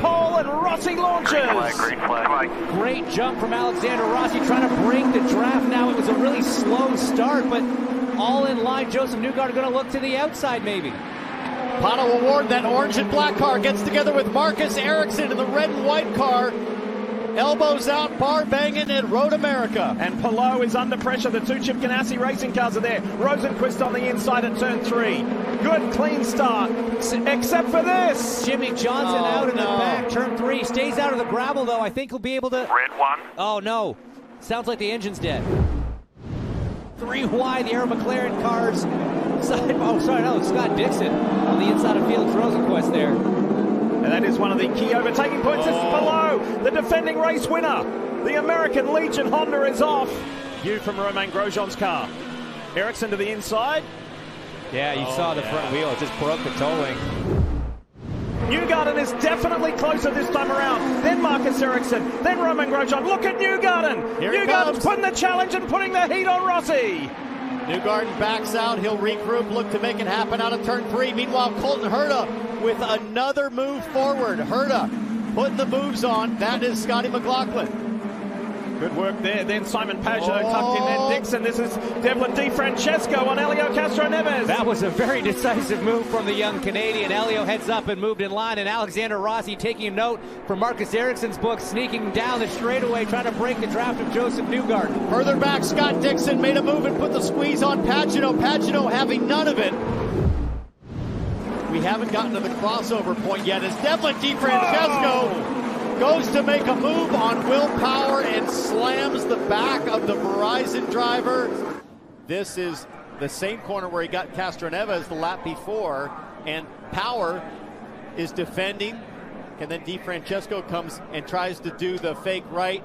pole and Rossi launches. Green flag, green flag. Great jump from Alexander Rossi trying to break the draft now. It was a really slow start, but all in line. Josef Newgarden going to look to the outside maybe. Pato O'Ward, that orange and black car, gets together with Marcus Ericsson in the red and white car. Elbows out, bar banging at Road America. And Palou is under pressure. The two Chip Ganassi racing cars are there. Rosenqvist on the inside at turn three. Good clean start, except for this. Jimmie Johnson Oh, out in no. the back, turn three. Stays out of the gravel though. I think he'll be able to. Red one. Oh no, sounds like the engine's dead. Three wide, the Arrow McLaren cars. Side, oh, sorry, no, Scott Dixon on the inside of Felix Rosenqvist there. And that is one of the key overtaking points. This is oh. Palou, the defending race winner. The American Legion Honda is off. You from Romain Grosjean's car. Ericsson to the inside. Yeah, you oh, saw the front wheel. It just broke the toe wing. Newgarden is definitely closer this time around. Then Marcus Ericsson. Then Romain Grosjean. Look at Newgarden. Here he Newgarden's comes. putting the challenge and putting the heat on Rossi. Newgarden backs out. He'll regroup, look to make it happen out of turn three. Meanwhile, Colton Herta with another move forward. Herta putting the moves on. That is Scotty McLaughlin. Good work there. Then Simon Pagenaud uh, tucked in. Oh. Then Dixon. This is Devlin DiFrancesco on Helio Castroneves. That was a very decisive move from the young Canadian. Helio heads up and moved in line, and Alexander Rossi taking a note from Marcus Ericsson's book, sneaking down the straightaway, trying to break the draft of Josef Newgarden. Further back, Scott Dixon made a move and put the squeeze on Pagenaud. Pagano having none of it. We haven't gotten to the crossover point yet as Devlin DiFrancesco goes to make a move on Will Power and slams the back of the Verizon driver. This is the same corner where he got Castroneves the lap before, and Power is defending. And then DiFrancesco comes and tries to do the fake right,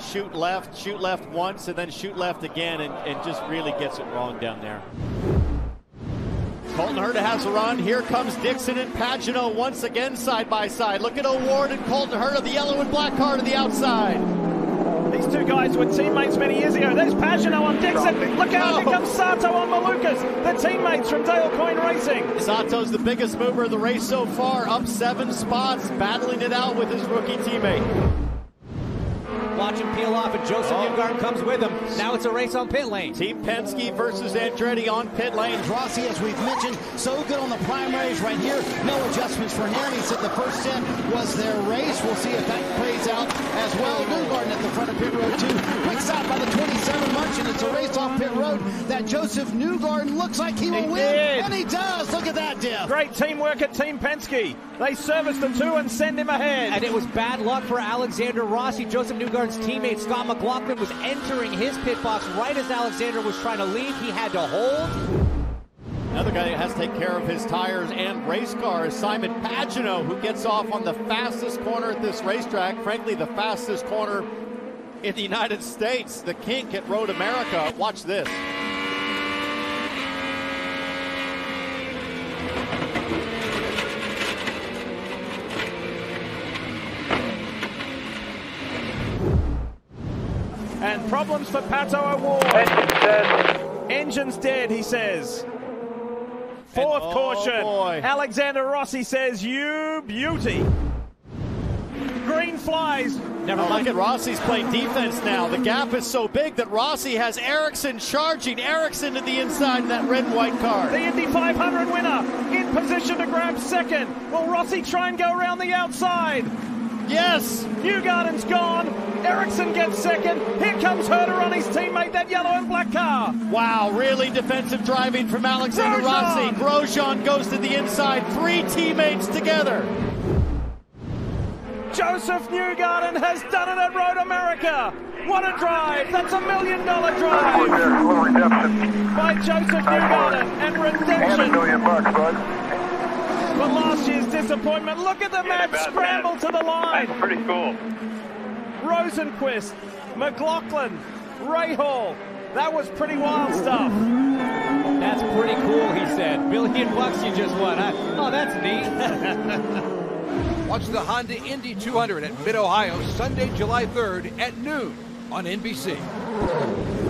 shoot left, shoot left once, and then shoot left again, and, and just really gets it wrong down there. Colton Herta has a run. Here comes Dixon and Pagenaud once again side by side. Look at O'Ward and Colton Herta, the yellow and black car to the outside. These two guys were teammates many years ago. There's Pagenaud on Dixon. Look out, here Oh. comes Sato on Malukas. The teammates from Dale Coyne Racing. Sato's the biggest mover of the race so far, up seven spots, battling it out with his rookie teammate. Watch him peel off, and Josef Oh. Newgarden comes with him. Now it's a race on pit lane. Team Penske versus Andretti on pit lane. Rossi, as we've mentioned, so good on the primaries right here. No adjustments for him. He said the first set was their race. We'll see if that plays out as well. Newgarden at the front of pit road two. Quick stop by the 27 Munch, and it's a race off pit road that Josef Newgarden looks like he will He win. did. And he does. Look at that, Diff. Great teamwork at Team Penske. They serviced the two and send him ahead. And it was bad luck for Alexander Rossi. Josef Newgarden's teammate Scott McLaughlin was entering his pit box right as Alexander was trying to leave. He had to hold. Another guy that has to take care of his tires and race car is Simon Pagenaud, who gets off on the fastest corner at this racetrack. Frankly, the fastest corner in the United States, the kink at Road America. Watch this. And problems for Pato O'Ward. Engine dead. Engine's dead, he says. Fourth oh, caution. boy. Alexander Rossi says, You beauty. Green flies. Never Oh, mind. look at Rossi's playing defense now. The gap is so big that Rossi has Ericsson charging. Ericsson to the inside in that red and white car. The Indy 500 winner in position to grab second. Will Rossi try and go around the outside? Yes! Newgarden's gone. Ericsson gets second. Here comes Herta on his teammate, that yellow and black car. Wow, really defensive driving from Alexander Grosjean! Rossi. Grosjean goes to the inside. Three teammates together. Josef Newgarden has done it at Road America. What a drive! That's a million dollar drive There, little redemption. by Josef Newgarden and And a redemption million bucks, bud. For last year's disappointment. Look at the mad about scramble to the line. That's pretty cool. Rosenqvist, McLaughlin, Rahal. That was pretty wild stuff. That's pretty cool, he said. Billion bucks you just won. huh? Oh, that's neat. Watch the Honda Indy 200 at Mid Ohio Sunday, July 3rd at noon on NBC.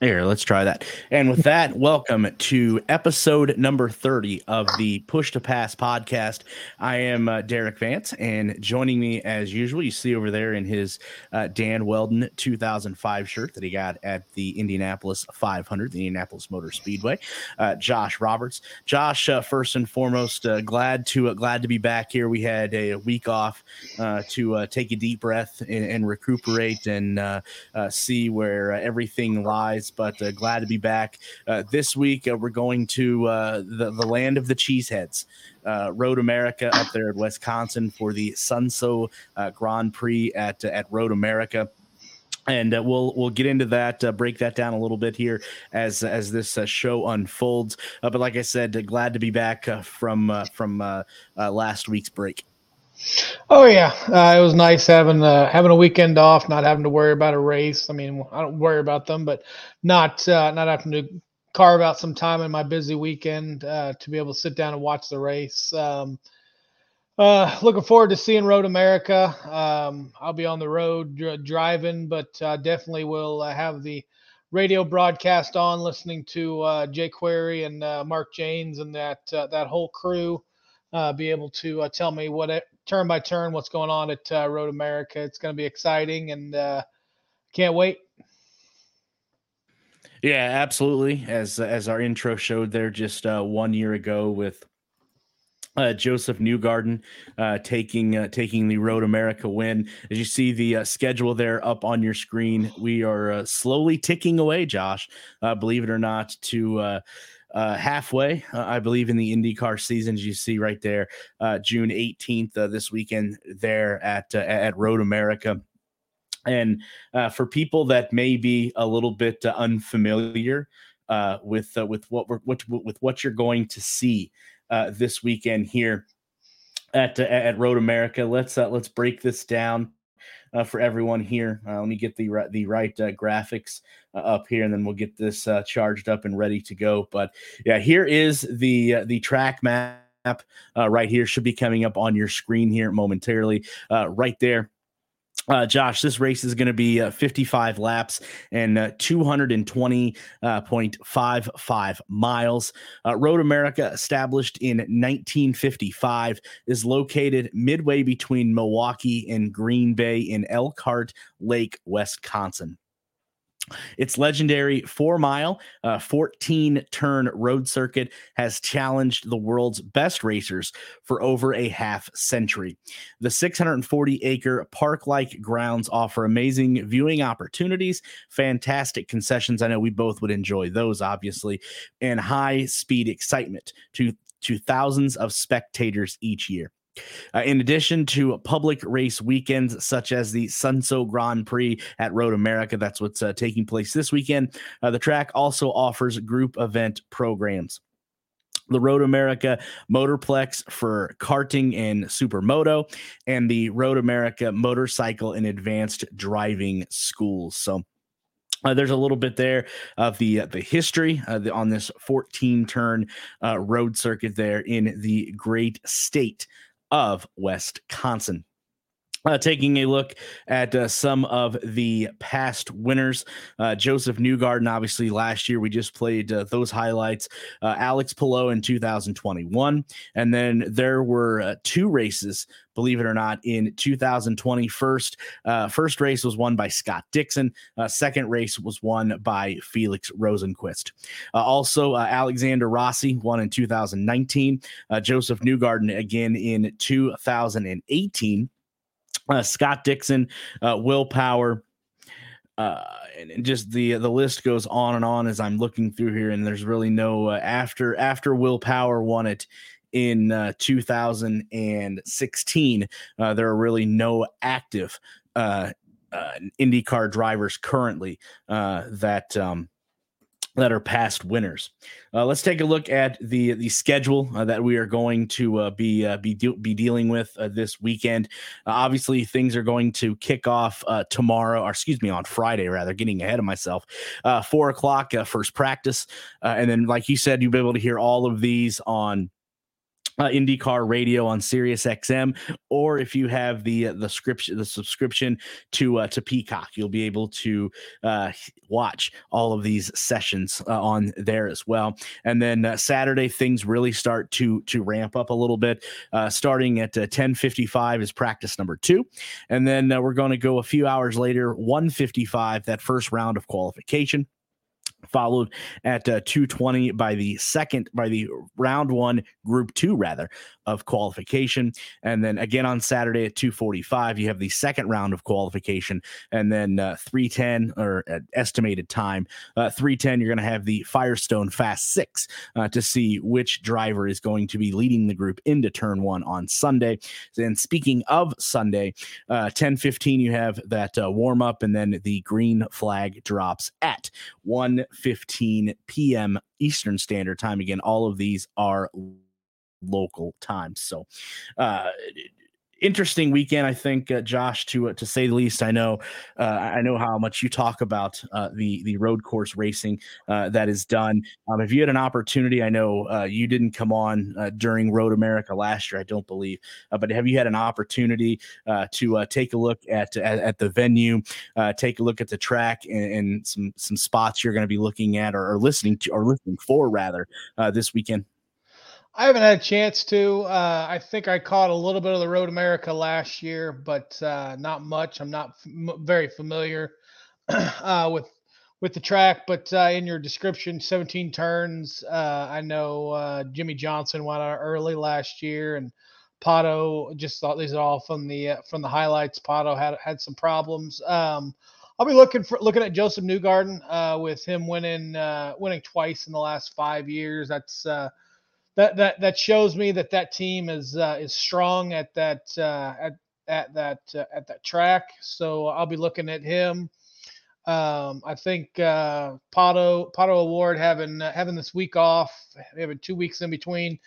Here, let's try that. And with that, welcome to episode number 30 of the Push to Pass podcast. I am uh, Derik Vance, and joining me as usual, you see over there in his uh, Dan Wheldon 2005 shirt that he got at the Indianapolis 500, the Indianapolis Motor Speedway, uh, Josh Roberts. Josh, uh, first and foremost, uh, glad to uh, glad to be back here. We had a week off to take a deep breath and, and recuperate and see where everything lies but uh, glad to be back. Uh, this week, uh, we're going to uh, the, the land of the cheeseheads, uh, Road America up there at Wisconsin for the Sonsio Grand Prix at, at Road America and uh, we'll we'll get into that, uh, break that down a little bit here as as this uh, show unfolds. but like I said, glad to be back from from last week's break. Oh yeah, uh, it was nice having uh, having a weekend off, not having to worry about a race. I mean, I don't worry about them, but not uh, not having to carve out some time in my busy weekend uh, to be able to sit down and watch the race. Um, uh, looking forward to seeing Road America. Um, I'll be on the road dr- driving, but uh, definitely will have the radio broadcast on, listening to Jake Query and Mark Jaynes and that that whole crew. be able to tell me what it, turn by turn what's going on at uh, Road America. It's going to be exciting and uh, can't wait. Yeah, absolutely. As as our intro showed there just uh, one year ago with uh, Josef Newgarden uh, taking uh, taking the Road America win. As you see the uh, schedule there up on your screen, we are uh, slowly ticking away, Josh. Uh, believe it or not, to uh, halfway, uh, I believe, in the IndyCar seasons. You see right there, uh, June 18th uh, this weekend there at uh, at Road America. And uh, for people that may be a little bit unfamiliar with with what we're what, with what you're going to see this weekend here at at Road America, let's let's break this down uh, for everyone here. Uh, let me get the the right uh, graphics uh, up here, and then we'll get this uh, charged up and ready to go. But yeah, here is the uh, the track map. right here should be coming up on your screen here momentarily. right there, uh, Josh, this race is going to be uh, 55 laps and uh, 220.55 uh, miles. Uh, Road America, established in 1955, is located midway between Milwaukee and Green Bay in Elkhart Lake, Wisconsin. Its legendary four mile, uh, 14 turn road circuit has challenged the world's best racers for over a half century. The 640 acre park like grounds offer amazing viewing opportunities, fantastic concessions. I know we both would enjoy those, obviously, and high speed excitement to, to thousands of spectators each year. Uh, in addition to public race weekends such as the Sonsio Grand Prix at Road America, that's what's uh, taking place this weekend. Uh, the track also offers group event programs the Road America Motorplex for karting and supermoto, and the Road America Motorcycle and Advanced Driving Schools. So, uh, there's a little bit there of the uh, the history uh, the, on this 14 turn uh, road circuit there in the great state of Wisconsin. Uh, taking a look at uh, some of the past winners, uh, Josef Newgarden, obviously last year we just played uh, those highlights. Uh, Alex Palou in 2021, and then there were uh, two races, believe it or not, in 2020. First, first race was won by Scott Dixon. second race was won by Felix Rosenqvist. also, Alexander Rossi won in 2019. Josef Newgarden again in 2018 uh, Scott Dixon, uh, Will Power, uh, and just the the list goes on and on as I'm looking through here, and there's really no uh, after after Will Power won it in uh, 2016. Uh, there are really no active uh, uh, IndyCar drivers currently uh, that um, that are past winners. Uh, let's take a look at the the schedule uh, that we are going to uh, be uh, be de- be dealing with uh, this weekend. Uh, obviously, things are going to kick off tomorrow, or excuse me, on Friday. Rather, getting ahead of myself. Four o'clock first practice, and then, like you said, you'll be able to hear all of these on uh, IndyCar Radio on Sirius XM, or if you have the uh, the subscription the subscription to uh, to Peacock, you'll be able to uh, watch all of these sessions uh, on there as well. And then uh, Saturday, things really start to to ramp up a little bit. starting at ten fifty five is practice number two, and then we're going to go a few hours later, one fifty five, that first round of qualification followed at uh, 220 by the second by the round one group two rather of qualification. And then again on saturday at 245 you have the second round of qualification. And then uh, 310 or estimated time uh, 310 you're going to have the firestone fast six uh, to see which driver is going to be leading the group into turn one on sunday. And speaking of sunday 1015 uh, you have that warm up and then the green flag drops at 1 15 p.m. Eastern Standard Time. Again, all of these are local times. So, uh, interesting weekend, I think, uh, Josh, to uh, to say the least. I know, uh, I know how much you talk about uh, the the road course racing uh, that is done. Um, if you had an opportunity, I know uh, you didn't come on during Road America last year, I don't believe, but have you had an opportunity to take a look at, at, at the venue, take a look at the track, and, and some some spots you're going to be looking at or, or, listening to or listening for rather this weekend? I haven't had a chance to. Uh, I think I caught a little bit of the Road America last year, but uh, not much. I'm not very familiar uh, with with the track. But uh, in your description, 17 turns. Uh, I know uh, Jimmie Johnson went out early last year, and Pato. Just thought these are all from the from the highlights. Pato had had some problems. Um, I'll be looking for looking at Josef Newgarden with him winning winning twice in the last five years. That's that that that shows me that that team is uh, is strong at that uh, at at that uh, at that track. So I'll be looking at him. Um, I think uh, Pato Pato O'Ward having uh, having this week off, having two weeks in between,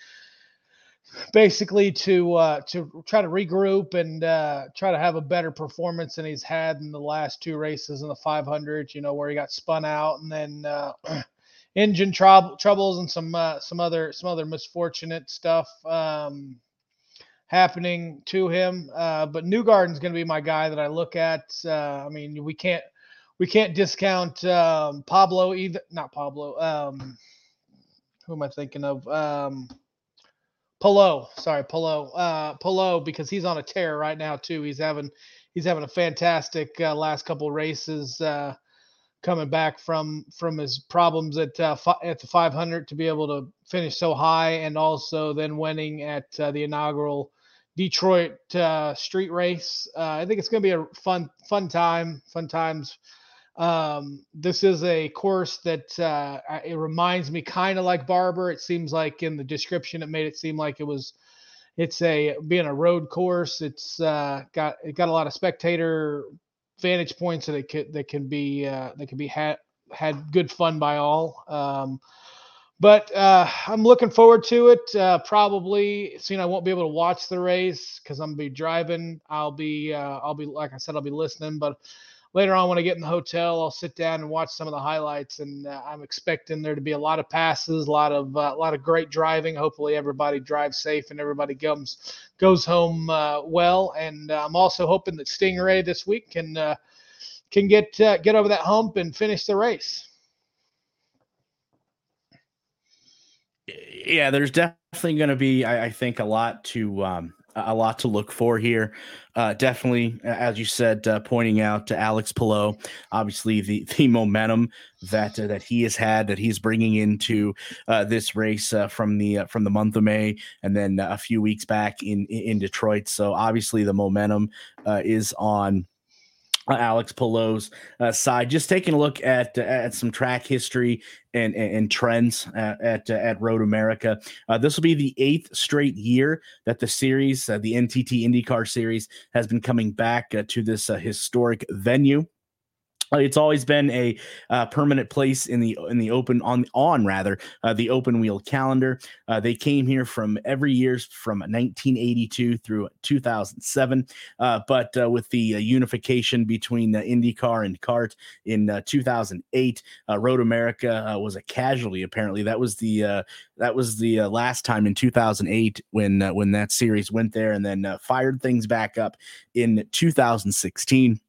basically to uh, to try to regroup and uh, try to have a better performance than he's had in the last two races in the 500. You know where he got spun out and then. Uh, engine trouble troubles and some uh, some other some other misfortunate stuff um, happening to him. Uh, but Newgarden's going to be my guy that I look at. Uh, I mean, we can't we can't discount um, Pablo either. Not Pablo. Um, who am I thinking of? Um. Sorry, Palou. Uh, because he's on a tear right now too. He's having he's having a fantastic uh, last couple races. Uh, coming back from from his problems at uh, fi- at the 500 to be able to finish so high, and also then winning at uh, the inaugural Detroit uh, street race. Uh, I think it's going to be a fun fun time, fun times. Um, this is a course that uh, it reminds me kind of like Barber. It seems like in the description it made it seem like it was it's a being a road course. It's uh, got it got a lot of spectator vantage points that it can that can be uh, that can be had had good fun by all. Um, but uh, I'm looking forward to it. Uh, probably, seeing I won't be able to watch the race because I'm gonna be driving. I'll be uh, I'll be like I said I'll be listening, but later on when I get in the hotel, I'll sit down and watch some of the highlights. And uh, I'm expecting there to be a lot of passes, a lot of uh, a lot of great driving. Hopefully, everybody drives safe and everybody comes goes home uh, well. And uh, I'm also hoping that Stingray this week can uh, can get uh, get over that hump and finish the race. Yeah, there's definitely going to be, I, I, think, a lot to um, a lot to look for here. Uh, definitely, as you said, uh, pointing out to Alex Palou, obviously the the momentum that uh, that he has had, that he's bringing into uh, this race uh, from the uh, from the month of May, and then a few weeks back in in Detroit. So obviously, the momentum is on Alex Palou's uh, side. Just taking a look at uh, at some track history and and, and trends at at, uh, at Road America. Uh, this will be the eighth straight year that the series, uh, the NTT IndyCar series, has been coming back to this historic venue. Uh, it's always been a uh, permanent place in the in the open on on rather uh, the open wheel calendar. Uh, they came here from every years from 1982 through 2007, uh, but uh, with the unification between IndyCar and CART in 2008, Road America was a casualty. Apparently, that was the that was the last time in 2008 when when that series went there, and then fired things back up in 2016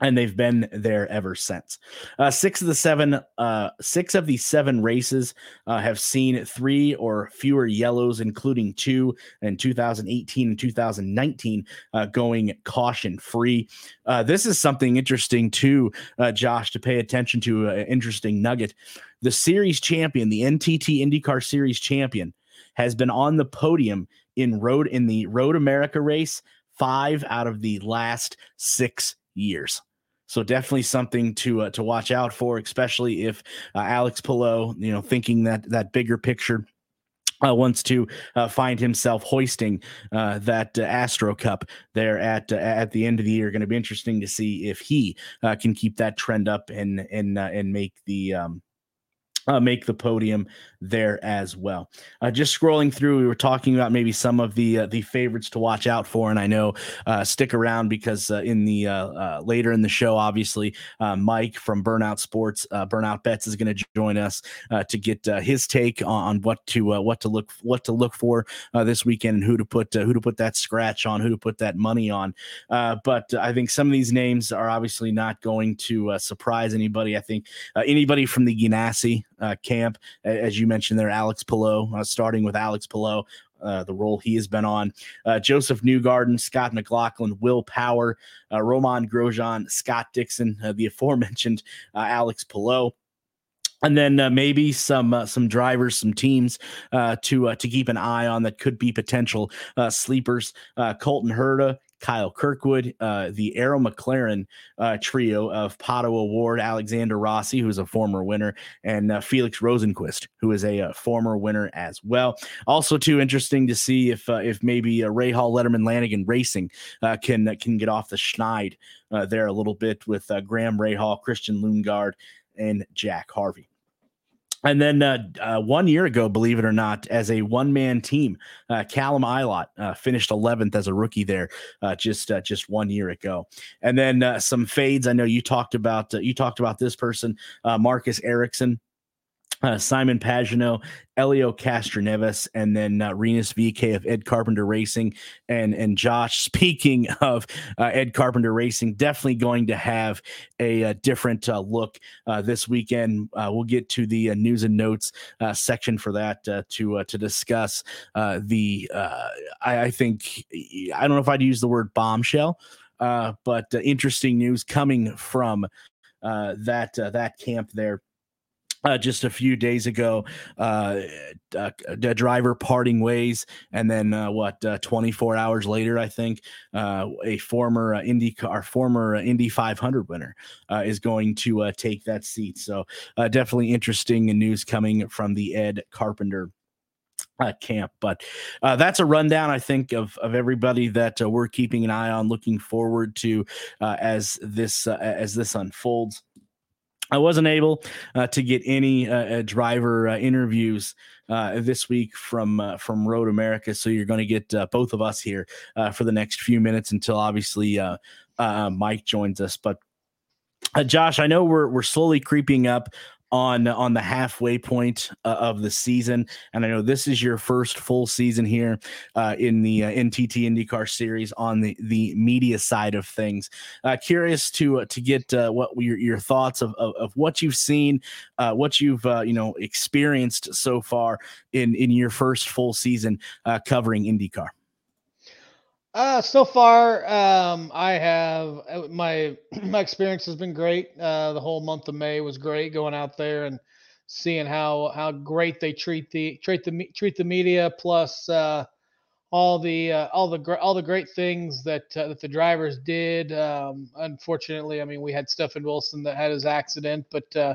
and they've been there ever since. Uh, six of the seven, uh, six of the seven races uh, have seen three or fewer yellows, including two in 2018 and 2019, uh, going caution free. Uh, this is something interesting too, uh, Josh, to pay attention to. An interesting nugget: the series champion, the NTT IndyCar Series champion, has been on the podium in road in the Road America race five out of the last six years. So definitely something to uh, to watch out for, especially if uh, Alex Palou, you know, thinking that that bigger picture. Uh, wants to uh, find himself hoisting uh, that uh, Astor Cup there at at the end of the year. Going to be interesting to see if he can keep that trend up and and and make the um, uh, make the podium there as well. Uh, just scrolling through, we were talking about maybe some of the uh, the favorites to watch out for, and I know uh, stick around because uh, in the uh, later in the show, obviously, Mike from Burnout Sports, Burnout Bets is going to join us to get his take on, what to what to look what to look for this weekend and who to put who to put that scratch on, who to put that money on. but I think some of these names are obviously not going to surprise anybody. I think anybody from the Ganassi uh, camp, as you mentioned there, Alex Palou, uh, starting with Alex Palou. Uh, the role he has been on. Uh, Josef Newgarden, Scott McLaughlin, Will Power, uh, Romain Grosjean, Scott Dixon, uh, the aforementioned uh, Alex Palou and then uh, maybe some some drivers, some teams to to keep an eye on that could be potential sleepers. Colton Herta, Kyle Kirkwood, uh, the Arrow McLaren uh, trio of Pato O'Ward, Alexander Rossi, who's a former winner, and uh, Felix Rosenqvist, who is a, uh, former winner as well. Also, too interesting to see if uh, if maybe uh, Hall, Letterman Lanigan Racing can can get off the schneid there a little bit with Graham Rahal, Christian Lundgaard, and Jack Harvey. And then uh, uh, one year ago, believe it or not, as a one-man team, uh, Callum Ilott uh, finished 11th as a rookie there, uh, just uh, just one year ago. And then some fades. I know you talked about you talked about this person, Marcus Ericsson uh, Simon Pagenaud, Helio Castroneves, and then uh, Rinus VeeKay of Ed Carpenter Racing. And and Josh, speaking of uh, Ed Carpenter Racing, definitely going to have a, a different uh, look uh, this weekend. Uh, we'll get to the uh, news and notes section for that to to discuss the. I, I, think I don't know if I'd use the word bombshell, but interesting news coming from that that camp there uh, just a few days ago, uh, uh, a driver parting ways, and then uh, what? Uh, 24 hours later, I think uh, a former uh, Indy, our former Indy 500 winner, is going to take that seat. So definitely interesting news coming from the Ed Carpenter uh, camp. But uh, that's a rundown, I think, of of everybody that uh, we're keeping an eye on, looking forward to as this as this unfolds. I wasn't able uh, to get any uh, uh driver uh, interviews uh, this week from uh, from Road America, so you're going to get both of us here for the next few minutes until obviously Mike joins us. But Josh, I know we're we're slowly creeping up on on the halfway point uh, of the season and i know this is your first full season here uh, in the uh, ntt indycar series on the the media side of things. Uh, curious to uh, to get uh, what your, your thoughts of, of, of what you've seen what you've you know experienced so far in in your first full season covering indycar uh, so far, um, I have uh, my my experience has been great. Uh, the whole month of May was great going out there and seeing how how great they treat the treat the treat the media plus uh, all the uh, all the all the great things that uh, that the drivers did. Um, unfortunately, I mean we had Stefan Wilson that had his accident, but uh,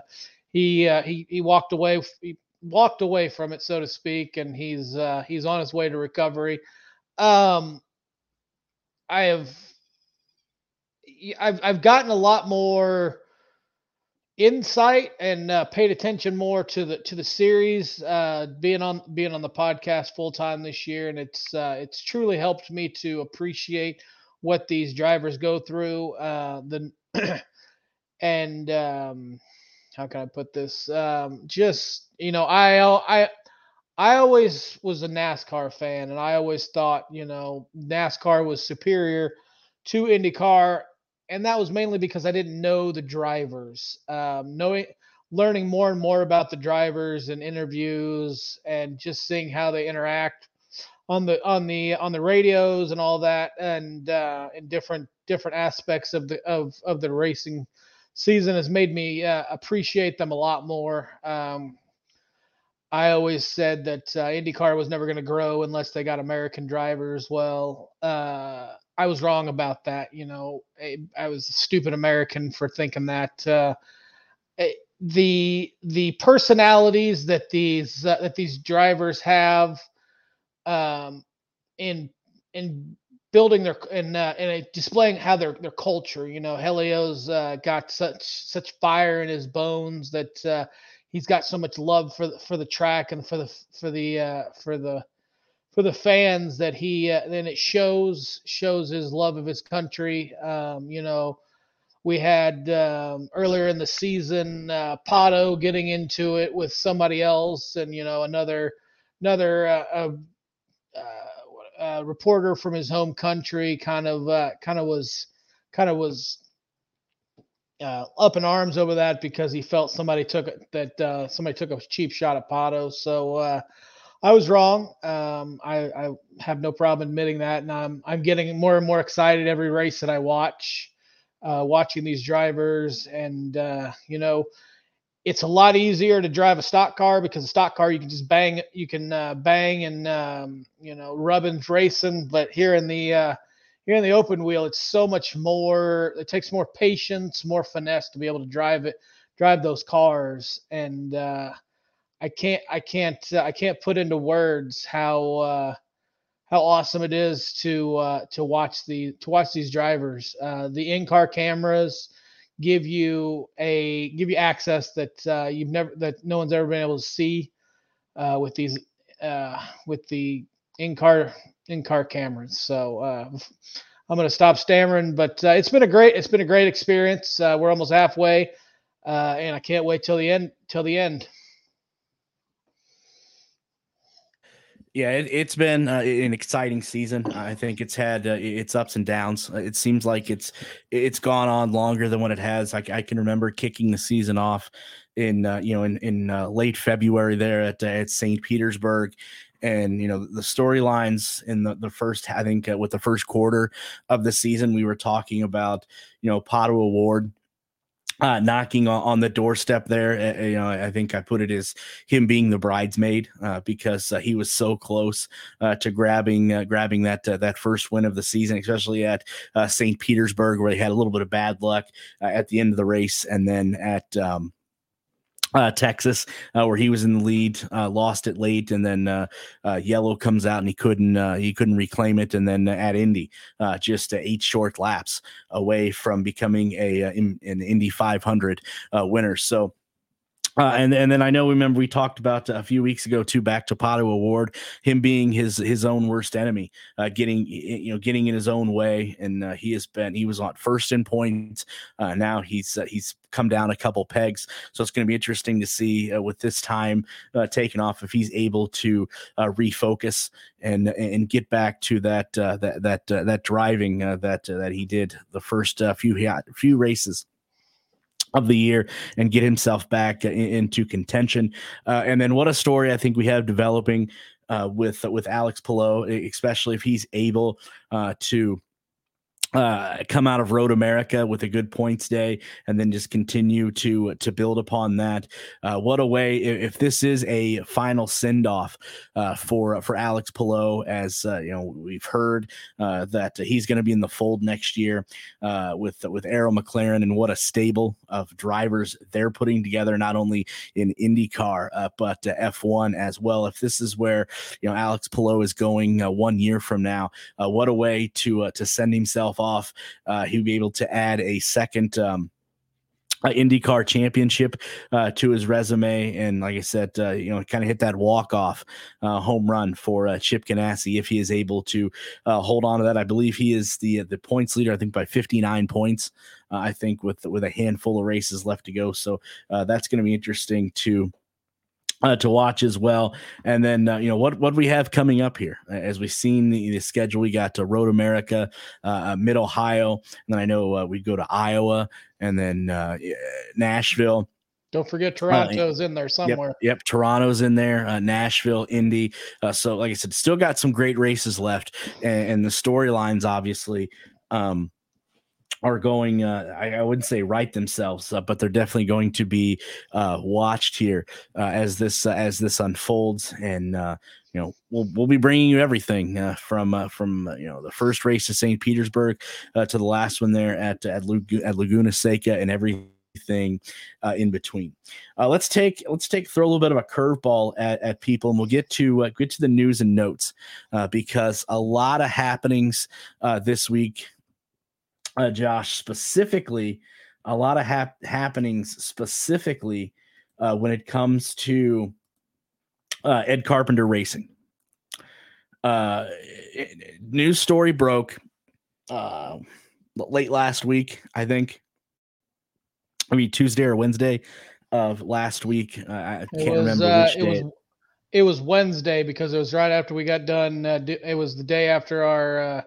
he uh, he he walked away he walked away from it so to speak, and he's he's on his way to recovery. Um, I have I've I've gotten a lot more insight and uh, paid attention more to the to the series uh, being on being on the podcast full time this year. And it's uh, it's truly helped me to appreciate what these drivers go through uh, the and um, how can I put this? Um, just you know I I I always was a NASCAR fan and I always thought you know NASCAR was superior to IndyCar and that was mainly because I didn't know the drivers. Um, knowing, learning more and more about the drivers and interviews, and just seeing how they interact on the on the on the radios and all that, and uh, in different different aspects of the of of the racing season has made me uh, appreciate them a lot more. Um, I always said that uh, IndyCar was never going to grow unless they got American drivers. Well, uh, I was wrong about that. You know, I, I was a stupid American for thinking that. Uh, eh, the the personalities that these uh, that these drivers have um, in in building their and uh, and displaying how their their culture. You know, Helio's uh, got such such fire in his bones that uh, he's got so much love for the, for the track and for the for the uh, for the for the fans that he uh, then it shows shows his love of his country. Um, you know, we had um, earlier in the season uh, Pato getting into it with somebody else, and you know another another uh, uh, reporter from his home country kind of uh, kind of was kind of was uh, up in arms over that because he felt somebody took that uh, somebody took a cheap shot at Pato. So uh, I was wrong. Um, I, I, have no problem admitting that, and I'm I'm getting more and more excited every race that I watch, uh, watching these drivers, and uh, you know, it's a lot easier to drive a stock car because a stock car you can just bang, you can uh, bang and um, you know rubbing racing, but here in the uh, here in the open wheel, it's so much more. It takes more patience, more finesse to be able to drive it, drive those cars, and uh, I can't I can't uh, I can't put into words how uh, how awesome it is to uh, to watch the to watch these drivers. Uh, the in-car cameras give you a give you access that uh, you've never that no one's ever been able to see uh, with these uh, with the in-car in-car cameras. So uh, I'm going to stop stammering, but uh, it's been a great it's been a great experience. Uh, we're almost halfway, uh, and I can't wait till the end till the end. Yeah, it, has been uh, an exciting season. I think it's had uh, its ups and downs. Uh, it seems like it's it's gone on longer than what it has. I, I can remember kicking the season off in uh, you know in in uh, late February there at at St. Petersburg, and you know the storylines in the the first I think with the first quarter of the season we were talking about you know Pato O'Ward uh, knocking on, on, the doorstep there. Uh, you know, I think I put it as him being the bridesmaid uh, because uh, he was so close uh, to grabbing uh, grabbing that that first win of the season, especially at St. Petersburg, where he had a little bit of bad luck at the end of the race, and then at um, uh, Texas, uh, where he was in the lead, uh, lost it late, and then uh, uh, yellow comes out and he couldn't uh, he couldn't reclaim it, and then at Indy, just eight short laps away from becoming a in, an Indy 500 winner. So uh, and and then I know remember we talked about a few weeks ago too back to Pato O'Ward him being his his own worst enemy uh, getting you know getting in his own way. And uh, he has been he was on first in points. Uh, now he's uh, he's come down a couple pegs. So it's going to be interesting to see uh, with this time taken off if he's able to refocus and and get back to that that that that driving that that he did the first few few races of the year and get himself back in, into contention. Uh, and then what a story I think we have developing uh, with with Alex Palou, especially if he's able uh, to uh, come out of Road America with a good points day, and then just continue to to build upon that. Uh, what a way! If, if, this is a final send off uh, for for Alex Palou, as uh, you know, we've heard uh, that he's going to be in the fold next year uh, with with Arrow McLaren, and what a stable of drivers they're putting together, not only in IndyCar but F1 as well. If this is where you know Alex Palou is going one year from now, what a way to to send himself off. Uh, he'll be able to add a second. Um, IndyCar championship uh, to his resume. And like I said, uh, you know, kind of hit that walk off uh, home run for uh, Chip Ganassi if he is able to uh, hold on to that. I believe he is the the points leader. I think by 59 points. I think with with a handful of races left to go. So that's going to be interesting to. Uh, to watch as well. And then uh, you know what what we have coming up here as we've seen the, the schedule. We got to Road America, uh, Mid Ohio, and then I know we go to Iowa and then uh, Nashville. Don't forget Toronto's in there somewhere. Yep, yep, Toronto's in there. Uh, Nashville, Indy. Uh, so, like I said, still got some great races left, and, and the storylines obviously um, are going. Uh, I, I, wouldn't say right themselves, uh, but they're definitely going to be uh, watched here uh, as this as this unfolds. And you know, we'll we'll be bringing you everything from from you know the first race to St. Petersburg to the last one there at at, at Laguna Seca and every everything uh, in between. Uh, let's take let's take throw a little bit of a curveball at, at people, and we'll get to uh, get to the news and notes uh, because a lot of happenings uh, this week. Uh, Josh, specifically, a lot of hap- happenings specifically when it comes to Ed Carpenter Racing. news story broke late last week, I think. I mean Tuesday or Wednesday of last week. Uh, I can't was, remember uh, which it day. Was, it was Wednesday because it was right after we got done. Uh, it was the day after our uh,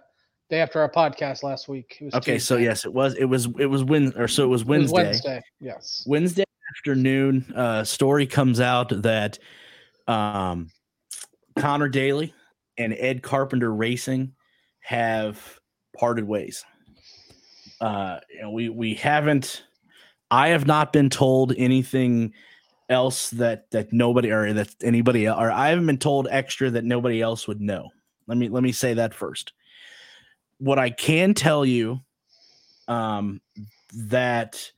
day after our podcast last week. okay, Tuesday. so yes, it was. It was. It was when or so it was Wednesday. It was Wednesday. Yes. Wednesday afternoon. Uh, story comes out that um, Connor Daly and Ed Carpenter Racing have parted ways. Uh, we we haven't I have not been told anything else that that nobody or that anybody or I haven't been told extra that nobody else would know. Let me let me say that first. What I can tell you, um, that,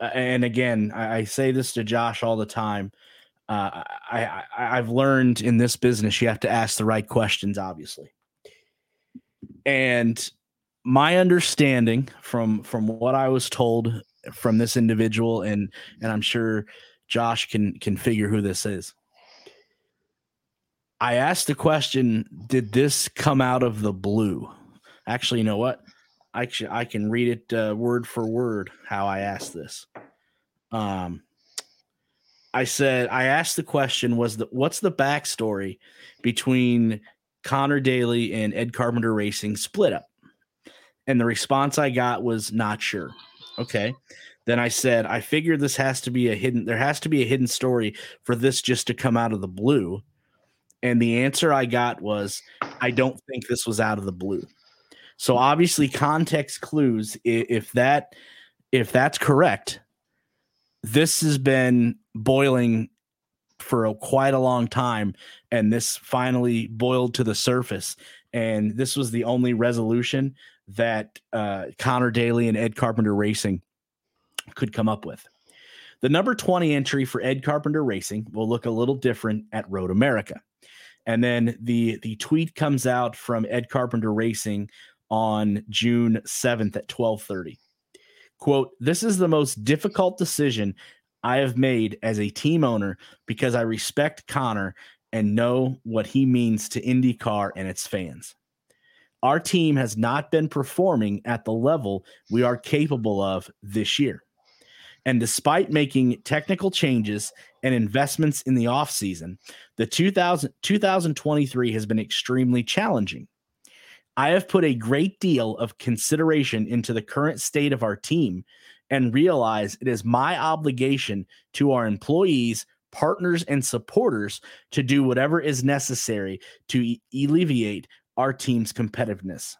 and again, I, I say this to Josh all the time. Uh, I, I I've learned in this business you have to ask the right questions, obviously. And my understanding from from what I was told from this individual, and and I'm sure Josh can can figure who this is. I asked the question: Did this come out of the blue? Actually, you know what? I I can read it uh, word for word how I asked this. Um, I said I asked the question: Was the what's the backstory between Connor Daly and Ed Carpenter Racing split up? And the response I got was not sure. Okay. Then I said, I figured this has to be a hidden, there has to be a hidden story for this just to come out of the blue. And the answer I got was, I don't think this was out of the blue. So obviously, context clues. If that, if that's correct, this has been boiling for a, quite a long time, and this finally boiled to the surface. And this was the only resolution that uh, Connor Daly and Ed Carpenter Racing could come up with. The number 20 entry for Ed Carpenter Racing will look a little different at Road America. And then the the tweet comes out from Ed Carpenter Racing on June 7th at 12:30. Quote, "This is the most difficult decision I have made as a team owner because I respect Connor and know what he means to IndyCar and its fans our team has not been performing at the level we are capable of this year. And despite making technical changes and investments in the offseason, the 2000, 2023 has been extremely challenging. I have put a great deal of consideration into the current state of our team and realize it is my obligation to our employees, partners, and supporters to do whatever is necessary to e- alleviate our team's competitiveness.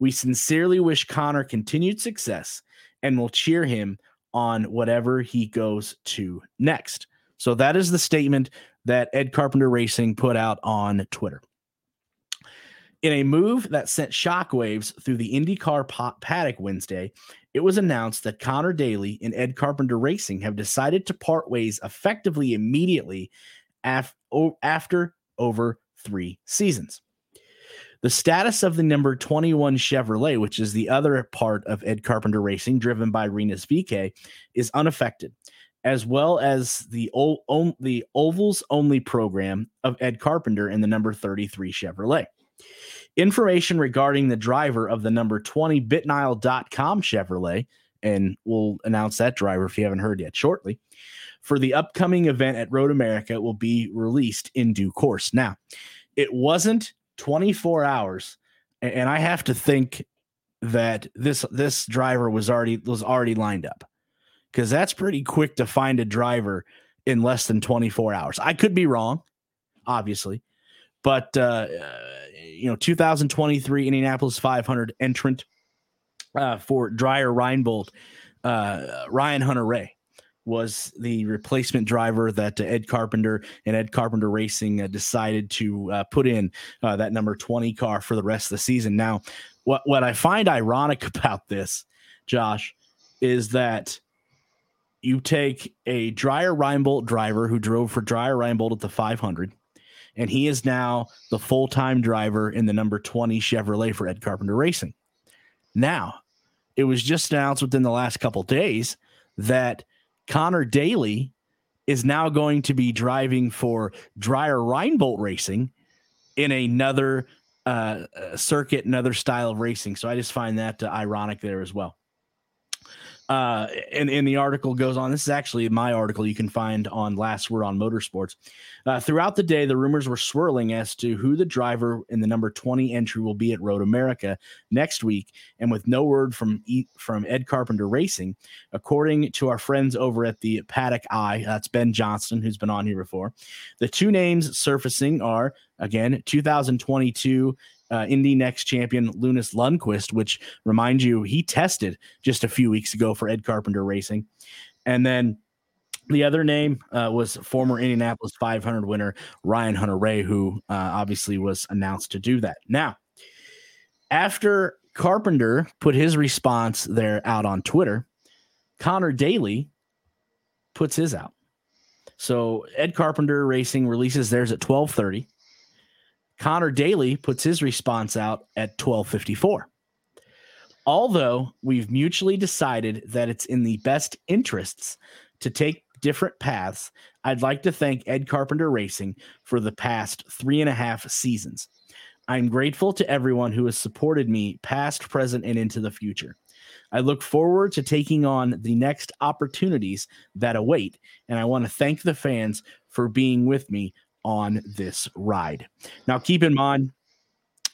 We sincerely wish Connor continued success and will cheer him on whatever he goes to next. So that is the statement that Ed Carpenter Racing put out on Twitter. In a move that sent shockwaves through the IndyCar paddock Wednesday, it was announced that Connor Daly and Ed Carpenter Racing have decided to part ways effectively immediately af- after over three seasons. The status of the number 21 Chevrolet, which is the other part of Ed Carpenter Racing, driven by Rinus VeeKay, is unaffected, as well as the, o- the ovals only program of Ed Carpenter in the number 33 Chevrolet. Information regarding the driver of the number 20 bitnile.com Chevrolet, and we'll announce that driver if you haven't heard yet shortly, for the upcoming event at Road America will be released in due course. Now, it wasn't 24 hours and i have to think that this this driver was already was already lined up because that's pretty quick to find a driver in less than 24 hours i could be wrong obviously but uh, you know 2023 indianapolis 500 entrant uh, for dreyer reinbold uh, ryan hunter-reay was the replacement driver that uh, Ed Carpenter and Ed Carpenter Racing uh, decided to uh, put in uh, that number 20 car for the rest of the season. Now, what, what I find ironic about this, Josh, is that you take a Dreyer Reinbold driver who drove for Dreyer Reinbold at the 500, and he is now the full time driver in the number 20 Chevrolet for Ed Carpenter Racing. Now, it was just announced within the last couple days that Connor Daly is now going to be driving for Dreyer Reinbold Racing in another uh, circuit, another style of racing. So I just find that uh, ironic there as well uh, and, and the article goes on. This is actually my article you can find on Last Word on Motorsports. Uh, throughout the day, the rumors were swirling as to who the driver in the number 20 entry will be at Road America next week. And with no word from e- from Ed Carpenter Racing, according to our friends over at the Paddock Eye, that's Ben Johnston, who's been on here before, the two names surfacing are again 2022 uh, Indy Next champion Linus Lundqvist, which remind you he tested just a few weeks ago for Ed Carpenter Racing, and then the other name uh, was former Indianapolis 500 winner Ryan Hunter-Reay, who uh, obviously was announced to do that. Now, after Carpenter put his response there out on Twitter, Connor Daly puts his out. So Ed Carpenter Racing releases theirs at 1230. Connor Daly puts his response out at 1254. Although we've mutually decided that it's in the best interests to take different paths, I'd like to thank Ed Carpenter Racing for the past three and a half seasons. I'm grateful to everyone who has supported me past, present, and into the future. I look forward to taking on the next opportunities that await, and I want to thank the fans for being with me on this ride. Now, keep in mind,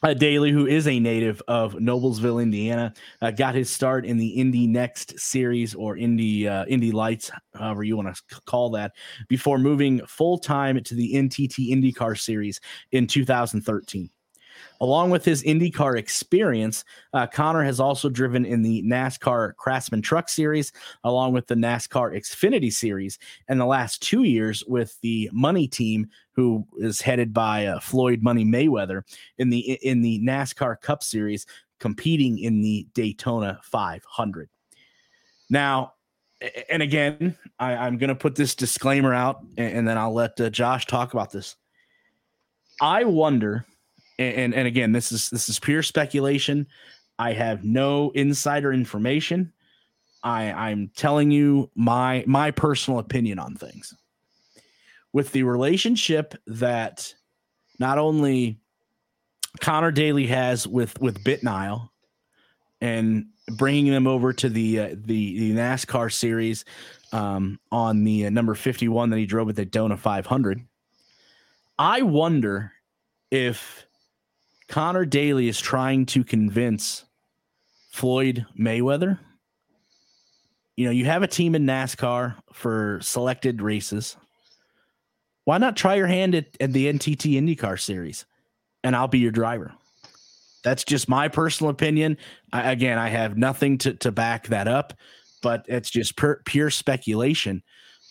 uh, Daly, who is a native of Noblesville, Indiana, uh, got his start in the Indy Next series or Indy uh, Indy Lights, however you want to call that, before moving full time to the NTT IndyCar series in 2013. Along with his IndyCar experience, uh, Connor has also driven in the NASCAR Craftsman Truck Series, along with the NASCAR Xfinity Series, and the last two years with the Money Team, who is headed by uh, Floyd Money Mayweather in the in the NASCAR Cup Series, competing in the Daytona 500. Now, and again, I, am going to put this disclaimer out, and, and then I'll let uh, Josh talk about this. I wonder and and again, this is this is pure speculation. I have no insider information. I I'm telling you my my personal opinion on things. With the relationship that not only Connor Daly has with with BitNile and bringing them over to the uh, the the NASCAR series um, on the uh, number 51 that he drove at the Dona 500. I wonder if Connor Daly is trying to convince Floyd Mayweather. You know, you have a team in NASCAR for selected races. Why not try your hand at, at the NTT IndyCar series and I'll be your driver? That's just my personal opinion. I, again, I have nothing to, to back that up, but it's just pure, pure speculation.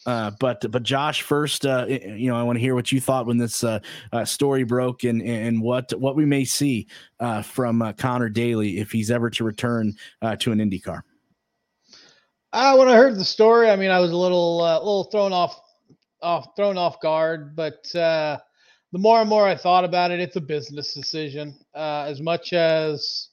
Uh, but but Josh, first, uh, you know, I want to hear what you thought when this uh, uh, story broke, and and what what we may see uh, from uh, Connor Daly if he's ever to return to an IndyCar. Uh, when I heard the story, I mean, I was a little uh, little thrown off off thrown off guard, but uh, the more and more I thought about it, it's a business decision. Uh, as much as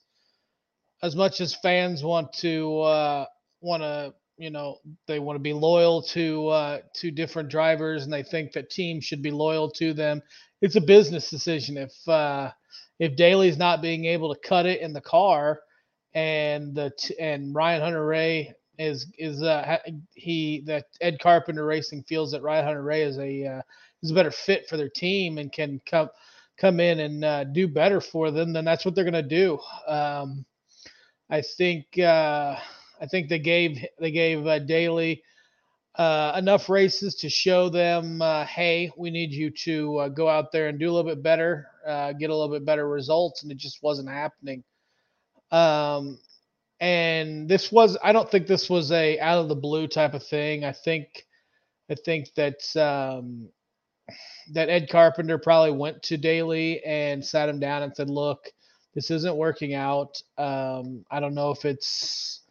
as much as fans want to uh, want to you know they want to be loyal to uh, to different drivers and they think that teams should be loyal to them. It's a business decision. If uh, if Daly's not being able to cut it in the car, and the t- and Ryan Hunter-Reay is is uh, he that Ed Carpenter Racing feels that Ryan Hunter-Reay is a uh, is a better fit for their team and can come come in and uh, do better for them, then that's what they're to do. Um, I think uh, I think they gave they gave uh, Daly uh, enough races to show them, uh, hey, we need you to uh, go out there and do a little bit better, uh, get a little bit better results, and it just wasn't happening. Um, and this was I don't think this was a out of the blue type of thing. I think I think that um, that Ed Carpenter probably went to Daly and sat him down and said, "Look, this isn't working out. Um, I don't know if it's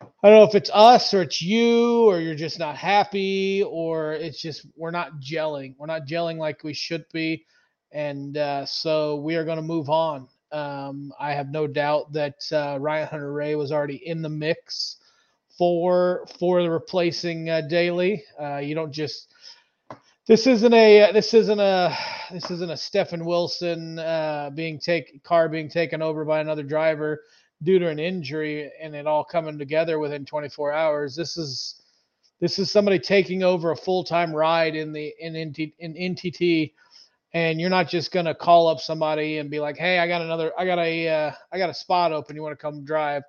I don't know if it's us or it's you or you're just not happy or it's just we're not gelling. We're not gelling like we should be, and uh, so we are going to move on. Um, I have no doubt that uh, Ryan Hunter-Reay was already in the mix for for the replacing uh. Uh, you don't just this isn't a this isn't a this isn't a Stefan Wilson uh, being take car being taken over by another driver due to an injury and it all coming together within 24 hours. This is this is somebody taking over a full time ride in the in in NTT, and you're not just gonna call up somebody and be like, "Hey, I got another, I got a, uh, I got a spot open. You want to come drive?"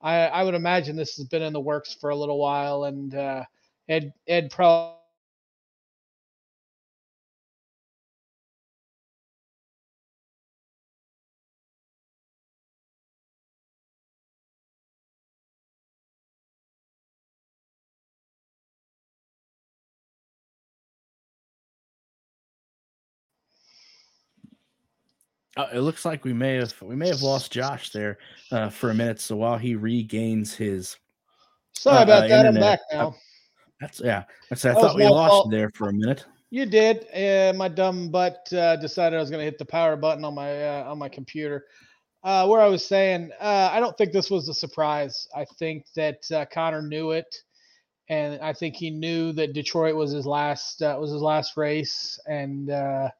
I I would imagine this has been in the works for a little while, and uh, Ed Ed probably Uh, it looks like we may have we may have lost Josh there uh, for a minute. So while he regains his, sorry uh, about uh, that. I'm back now. that's yeah. That's, I That was thought we lost fault. there for a minute. You did. Uh, my dumb butt uh, decided I was going to hit the power button on my uh, on my computer. Uh, where I was saying, uh, I don't think this was a surprise. I think that uh, Connor knew it, and I think he knew that Detroit was his last uh, was his last race. And uh,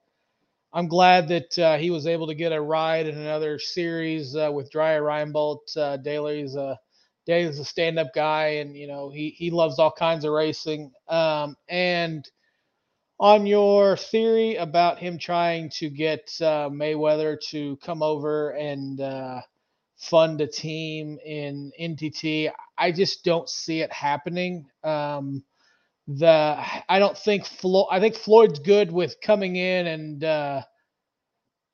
I'm glad that uh, he was able to get a ride in another series uh, with Dreyer Reinbold. Uh, Daly's a Daly's a stand up guy, and you know he he loves all kinds of racing. Um, and on your theory about him trying to get uh, Mayweather to come over and uh, fund a team in NTT, I just don't see it happening. Um, the I don't think Flo- I think Floyd's good with coming in and uh,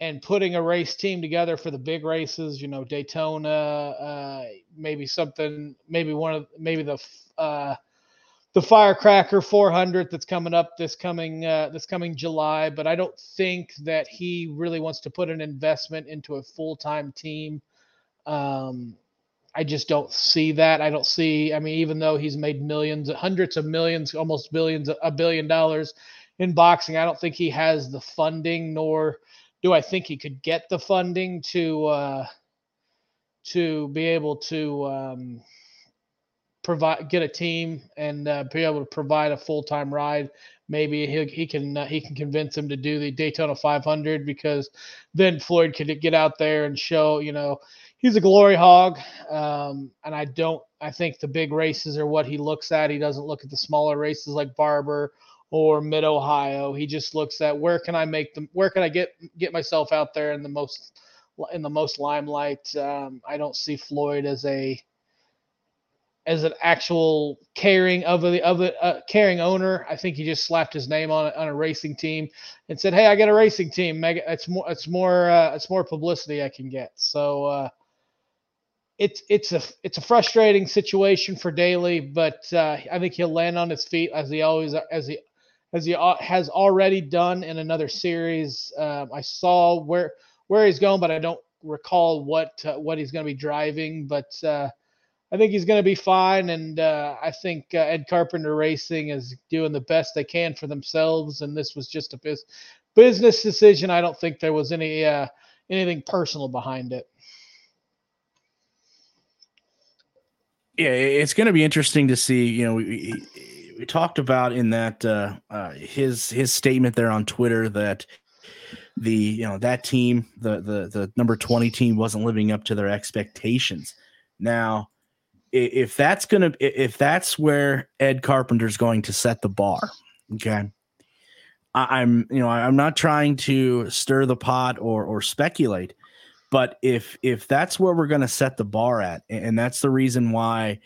and putting a race team together for the big races. You know, Daytona, uh, maybe something, maybe one of maybe the uh, the Firecracker 400 that's coming up this coming uh, this coming July. But I don't think that he really wants to put an investment into a full time team. Um, I just don't see that. I don't see. I mean, even though he's made millions, hundreds of millions, almost billions, a billion dollars in boxing, I don't think he has the funding, nor do I think he could get the funding to uh, to be able to um, provide get a team and uh, be able to provide a full time ride. Maybe he he can uh, he can convince him to do the Daytona 500 because then Floyd could get out there and show you know he's a glory hog, um, and I don't. I think the big races are what he looks at. He doesn't look at the smaller races like Barber or Mid Ohio. He just looks at where can I make them, where can I get get myself out there in the most in the most limelight. Um, I don't see Floyd as a as an actual caring of the of the uh, caring owner. I think he just slapped his name on a, on a racing team and said, "Hey, I got a racing team. It's more it's more uh, it's more publicity I can get." So uh, it's it's a it's a frustrating situation for Daly, but uh, I think he'll land on his feet as he always as he as he has already done in another series. Um, I saw where where he's going, but I don't recall what uh, what he's going to be driving. But uh, I think he's going to be fine, and uh, I think uh, Ed Carpenter Racing is doing the best they can for themselves. And this was just a bus- business decision. I don't think there was any uh, anything personal behind it. Yeah, it's going to be interesting to see. You know, we, we talked about in that uh, uh, his his statement there on Twitter that the you know that team, the the the number twenty team, wasn't living up to their expectations. Now, if that's gonna if that's where Ed Carpenter's going to set the bar, okay. I'm you know I'm not trying to stir the pot or or speculate, but if if that's where we're going to set the bar at, and that's the reason why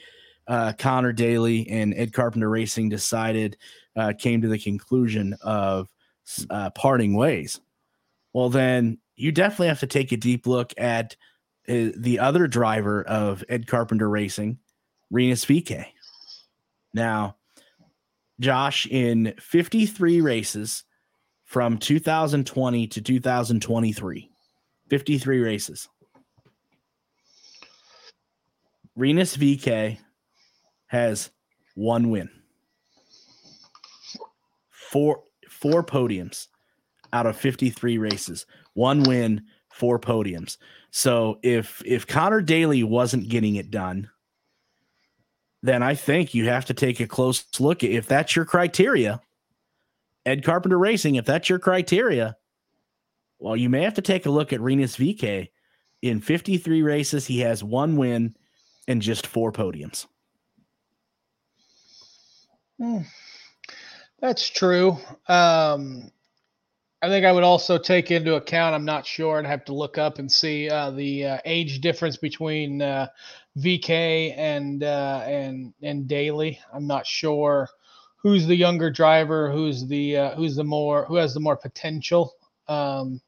uh, Connor Daly and Ed Carpenter Racing decided uh, came to the conclusion of uh, parting ways, well then you definitely have to take a deep look at uh, the other driver of Ed Carpenter Racing, Rinus VeeKay. Now, Josh, in 53 races from 2020 to 2023, 53 races. Rinus VeeKay has one win. Four four podiums out of 53 races. One win, four podiums. So if if Connor Daly wasn't getting it done, then I think you have to take a close look at if that's your criteria. Ed Carpenter Racing, if that's your criteria, well, you may have to take a look at Rinus VeeKay. In 53 races, he has one win and just four podiums. Hmm. That's true. Um, I think I would also take into account. I'm not sure. I'd have to look up and see uh, the uh, age difference between uh, VeeKay and uh, and and Daly. I'm not sure who's the younger driver, who's the uh, who's the more who has the more potential. Um,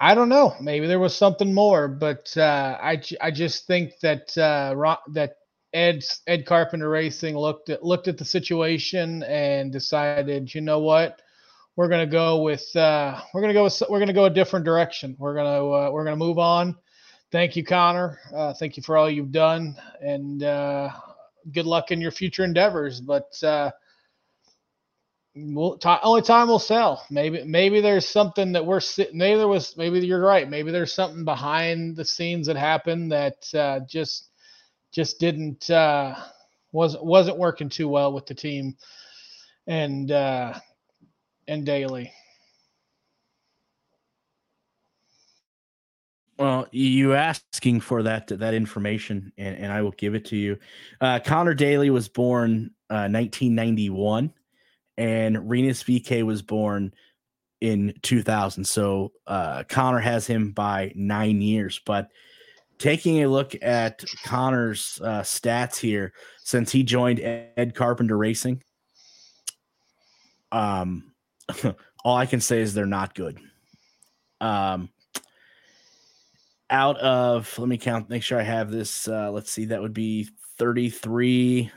I don't know. Maybe there was something more, but uh, I I just think that uh, that Ed Ed Carpenter Racing looked at looked at the situation and decided, you know what, we're gonna go with uh, we're gonna go with we're gonna go a different direction. We're gonna uh, we're gonna move on. Thank you, Connor. Uh, thank you for all you've done, and uh, good luck in your future endeavors. But we'll, t- only time will tell. Maybe maybe there's something that we're sitting. maybe there was maybe you're right. Maybe there's something behind the scenes that happened that uh, just just didn't uh, was wasn't working too well with the team and uh, and Daly. Well, you asking for that that information, and, and I will give it to you. Uh, Connor Daly was born uh, 1991, and Rinus VeeKay was born in 2000. So uh, Connor has him by nine years. But taking a look at Connor's uh, stats here since he joined Ed Carpenter Racing, um, all I can say is they're not good. Um, out of let me count, make sure I have this. Uh, let's see, that would be 33,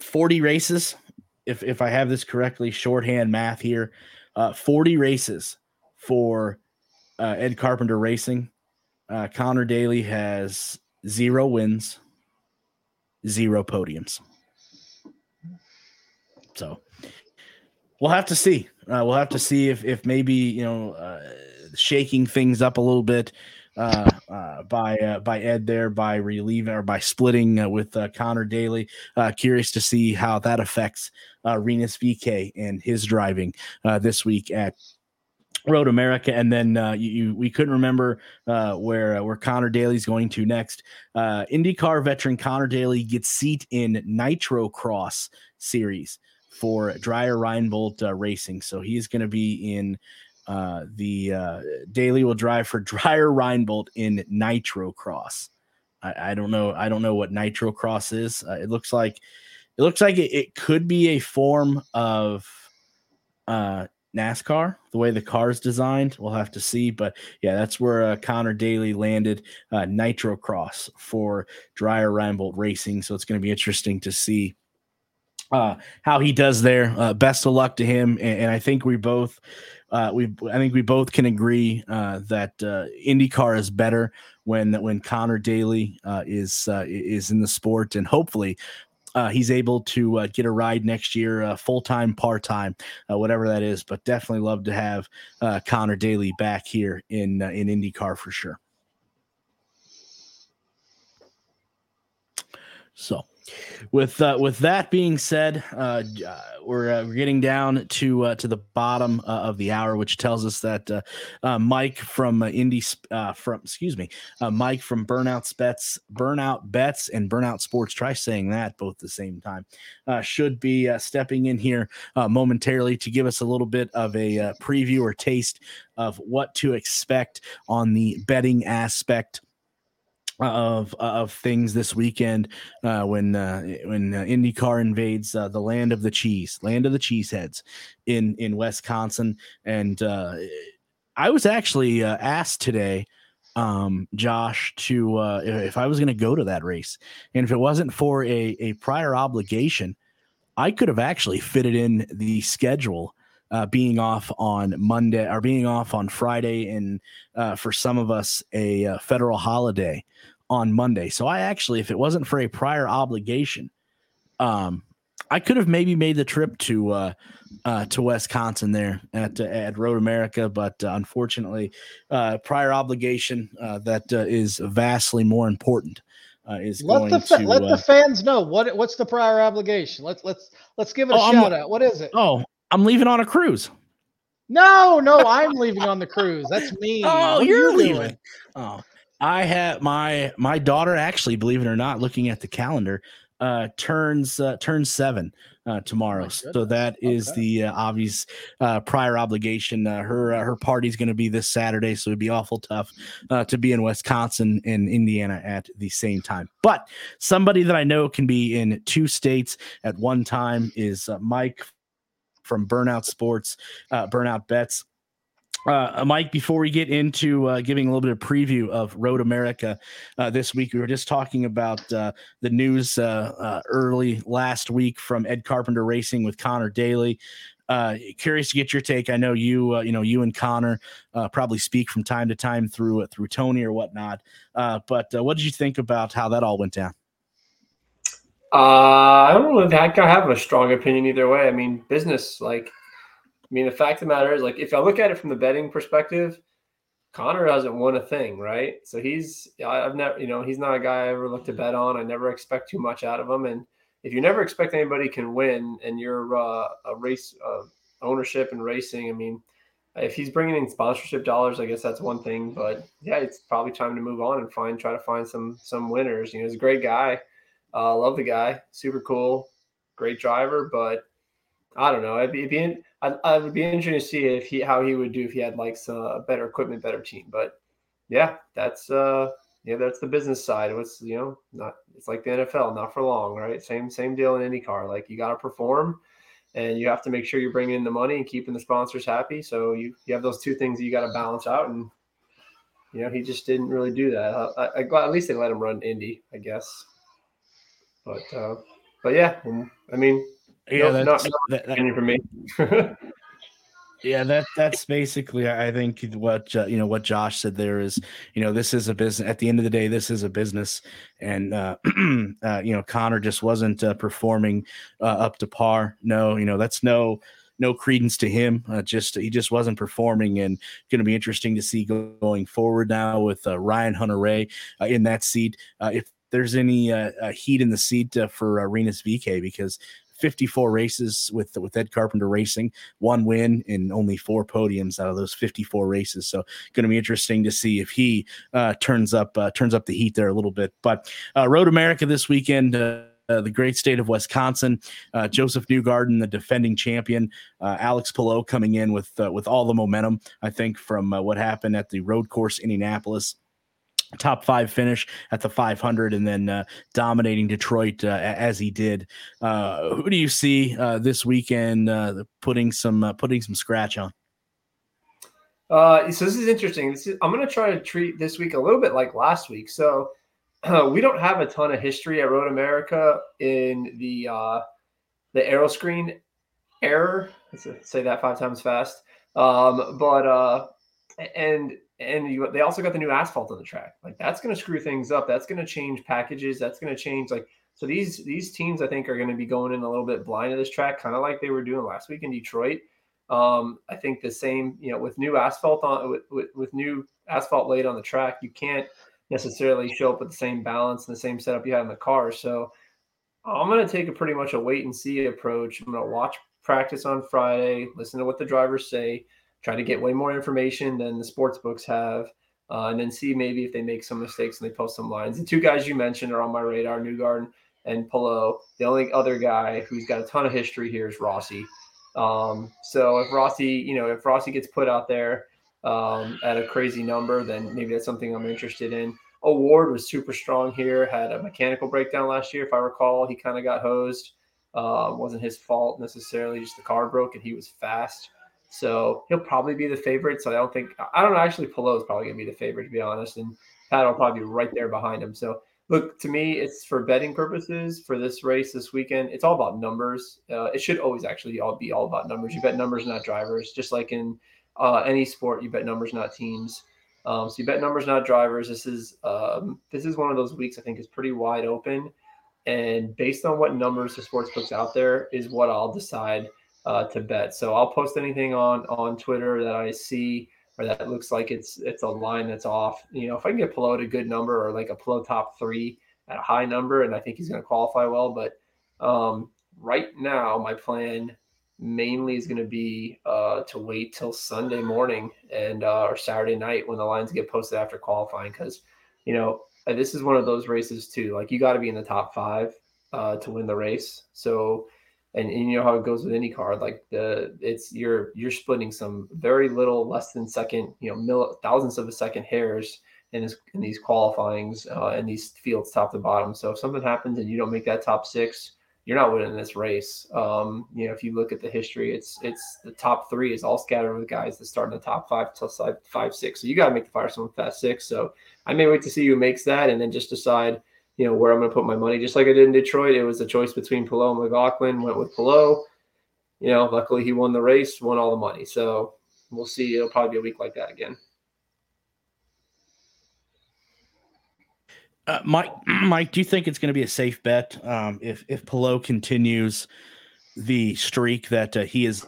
40 races. If if I have this correctly, shorthand math here, uh, 40 races for uh, Ed Carpenter Racing. Uh, Connor Daly has zero wins, zero podiums. So we'll have to see. Uh, we'll have to see if if maybe you know uh, shaking things up a little bit uh, uh, by uh, by Ed there by relieving or by splitting uh, with uh, Connor Daly. Uh, curious to see how that affects uh, Rinus VeeKay and his driving uh, this week at Road America, and then uh, you, you, we couldn't remember uh, where where Connor Daly's going to next. Uh, IndyCar veteran Connor Daly gets seat in Nitro Cross Series for Dreyer Reinbold uh, Racing, so he's going to be in uh, the uh, Daly will drive for Dreyer Reinbold in Nitro Cross. I, I, don't know. I don't know what Nitro Cross is. Uh, it looks like it looks like it, it could be a form of uh, NASCAR, the way the car is designed. We'll have to see. But yeah, that's where uh, Connor Daly landed uh, Nitro Cross for Dreyer Reinbold Racing. So it's going to be interesting to see uh, how he does there. Uh, best of luck to him. And, and I think we both. Uh, we, I think we both can agree uh, that uh, IndyCar is better when when Connor Daly uh, is uh, is in the sport, and hopefully uh, he's able to get a ride next year, full time, part time, whatever that is. But definitely love to have Connor Daly back here in in IndyCar for sure. So, with uh, with that being said, uh, uh, we're uh, we're getting down to uh, to the bottom uh, of the hour, which tells us that Mike from uh, from excuse me, Mike from Burnout Bets, Burnout Bets, and Burnout Sports. Try saying that both at the same time. Should be stepping in here momentarily to give us a little bit of a preview or taste of what to expect on the betting aspect of of things this weekend uh, when uh, when uh, IndyCar invades uh, the land of the cheese, land of the cheeseheads in in Wisconsin, and uh, I was actually uh, asked today, um, Josh, to if I was going to go to that race, and if it wasn't for a a prior obligation, I could have actually fitted in the schedule. Uh, being off on Monday or being off on Friday, and uh, for some of us, a uh, federal holiday on Monday. So I actually, if it wasn't for a prior obligation, um, I could have maybe made the trip to uh, uh, to Wisconsin there at uh, at Road America, but uh, unfortunately, uh, prior obligation uh, that uh, is vastly more important uh, is Let going the fa- to. let the fans know what what's the prior obligation. Let's let's let's give it a Oh, I'm- shout out. What is it? oh, I'm leaving on a cruise. No, no, I'm leaving on the cruise. That's me. Oh, What you're you leaving. doing? Oh, I have my my daughter actually, believe it or not, looking at the calendar, uh, turns uh, turns seven uh, tomorrow. so that is Okay. the uh, obvious uh, prior obligation. Uh, her uh, her party's going to be this Saturday, so it'd be awful tough uh, to be in Wisconsin and Indiana at the same time. But somebody that I know can be in two states at one time is uh, Mike from Burnout Sports, uh, Burnout Bets. Uh, Mike, before we get into uh, giving a little bit of preview of Road America uh, this week, we were just talking about uh, the news uh, uh, early last week from Ed Carpenter Racing with Connor Daly. Curious to get your take. I know you, you know, you and Connor probably speak from time to time through through Tony or whatnot. But what did you think about how that all went down? Uh, I don't know I have a strong opinion either way. I mean, business, like, I mean, the fact of the matter is, like, if I look at it from the betting perspective, Connor hasn't won a thing, right? So he's, I've never, you know, he's not a guy I ever look to bet on. I never expect too much out of him. And if you never expect anybody can win and you're uh, a race uh, ownership and racing, I mean, if he's bringing in sponsorship dollars, I guess that's one thing. But yeah, it's probably time to move on and find, try to find some, some winners. You know, he's a great guy. Uh, love the guy, super cool, great driver. But I don't know. I'd be, be I, I would be interested to see if he how he would do if he had like some better equipment, better team. But yeah, that's uh yeah, that's the business side. What's you know not it's like the NFL, not for long, right? Same same deal in IndyCar. Like you got to perform, and you have to make sure you're bringing in the money and keeping the sponsors happy. So you you have those two things you got to balance out, and you know he just didn't really do that. I, I, I- at least they let him run Indy, I guess. But uh, but yeah, um, I mean, Yeah, no, that's, not, that- that- not information. Yeah, that that's basically I think what uh, you know what Josh said there is you know this is a business at the end of the day this is a business and uh, uh you know Connor just wasn't uh, performing uh, up to par. No, you know that's no no credence to him. Uh, just he just wasn't performing and going to be interesting to see go- going forward now with uh, Ryan Hunter-Reay uh, in that seat. Uh, if there's any uh, uh, heat in the seat uh, for Rinus VeeKay because 54 races with with Ed Carpenter Racing, one win and only four podiums out of those 54 races. So going to be interesting to see if he uh, turns up uh, turns up the heat there a little bit. But uh, Road America this weekend. Uh, uh, the great state of Wisconsin, uh, Josef Newgarden, the defending champion, uh, Alex Palou coming in with with all the momentum. I think from what happened at the road course Indianapolis, top five finish at the 500 and then uh, dominating Detroit uh, as he did. Uh, who do you see uh, this weekend uh, putting some uh, putting some scratch on? So this is interesting. This is, I'm going to try to treat this week a little bit like last week. So we don't have a ton of history at Road America in the uh, the Aeroscreen error. Let's say that five times fast. Um, but and and you, they also got the new asphalt on the track. Like that's going to screw things up. That's going to change packages. That's going to change. Like So these these teams I think are going to be going in a little bit blind to this track, kind of like they were doing last week in Detroit. Um, I think the same, you know, with new asphalt on with, with, with new asphalt laid on the track, you can't necessarily show up with the same balance and the same setup you had in the car. So I'm going to take a pretty much a wait and see approach. I'm going to watch practice on Friday, listen to what the drivers say, try to get way more information than the sports books have, uh, and then see maybe if they make some mistakes and they post some lines. The two guys you mentioned are on my radar, Newgarden and Palou. The only other guy who's got a ton of history here is Rossi. Um, so if Rossi, you know, if Rossi gets put out there um, at a crazy number, then maybe that's something I'm interested in. O'Ward was super strong here. Had a mechanical breakdown last year, if I recall. He kind of got hosed. Uh, wasn't his fault necessarily. Just the car broke, and he was fast. So he'll probably be the favorite. So I don't think I don't know. Actually, Palou is probably to be the favorite to be honest, and Pat will probably be right there behind him. So look to me, it's for betting purposes for this race this weekend. It's all about numbers. Uh, it should always actually all be all about numbers. You bet numbers, not drivers. Just like in uh, any sport, you bet numbers, not teams. Um, so you bet numbers, not drivers. This is um, this is one of those weeks I think is pretty wide open, and based on what numbers the sports books out there is what I'll decide uh, to bet. So I'll post anything on on Twitter that I see or that looks like it's it's a line that's off. You know, if I can get Palou at a good number or like a Palou top three at a high number, and I think he's going to qualify well. But um, right now, my plan mainly is going to be uh, to wait till Sunday morning and uh, or Saturday night when the lines get posted after qualifying because you know this is one of those races too. Like you got to be in the top five uh, to win the race. So and, and, you know how it goes with any card like the it's you're you're splitting some very little less than second you know mil, thousandths of a second hairs in this in these qualifyings uh, in these fields top to bottom so if something happens and you don't make that top six you're not winning this race. Um, you know, if you look at the history, it's it's the top three is all scattered with guys that start in the top five till six. So you got to make the Firestone Fast Six. So I may wait to see who makes that, and then just decide, you know, where I'm going to put my money. Just like I did in Detroit, it was a choice between Palou and McLaughlin. Went with Palou. You know, luckily he won the race, won all the money. So we'll see. It'll probably be a week like that again. Uh, Mike, Mike, do you think it's going to be a safe bet um, if if Palou continues the streak that uh, he is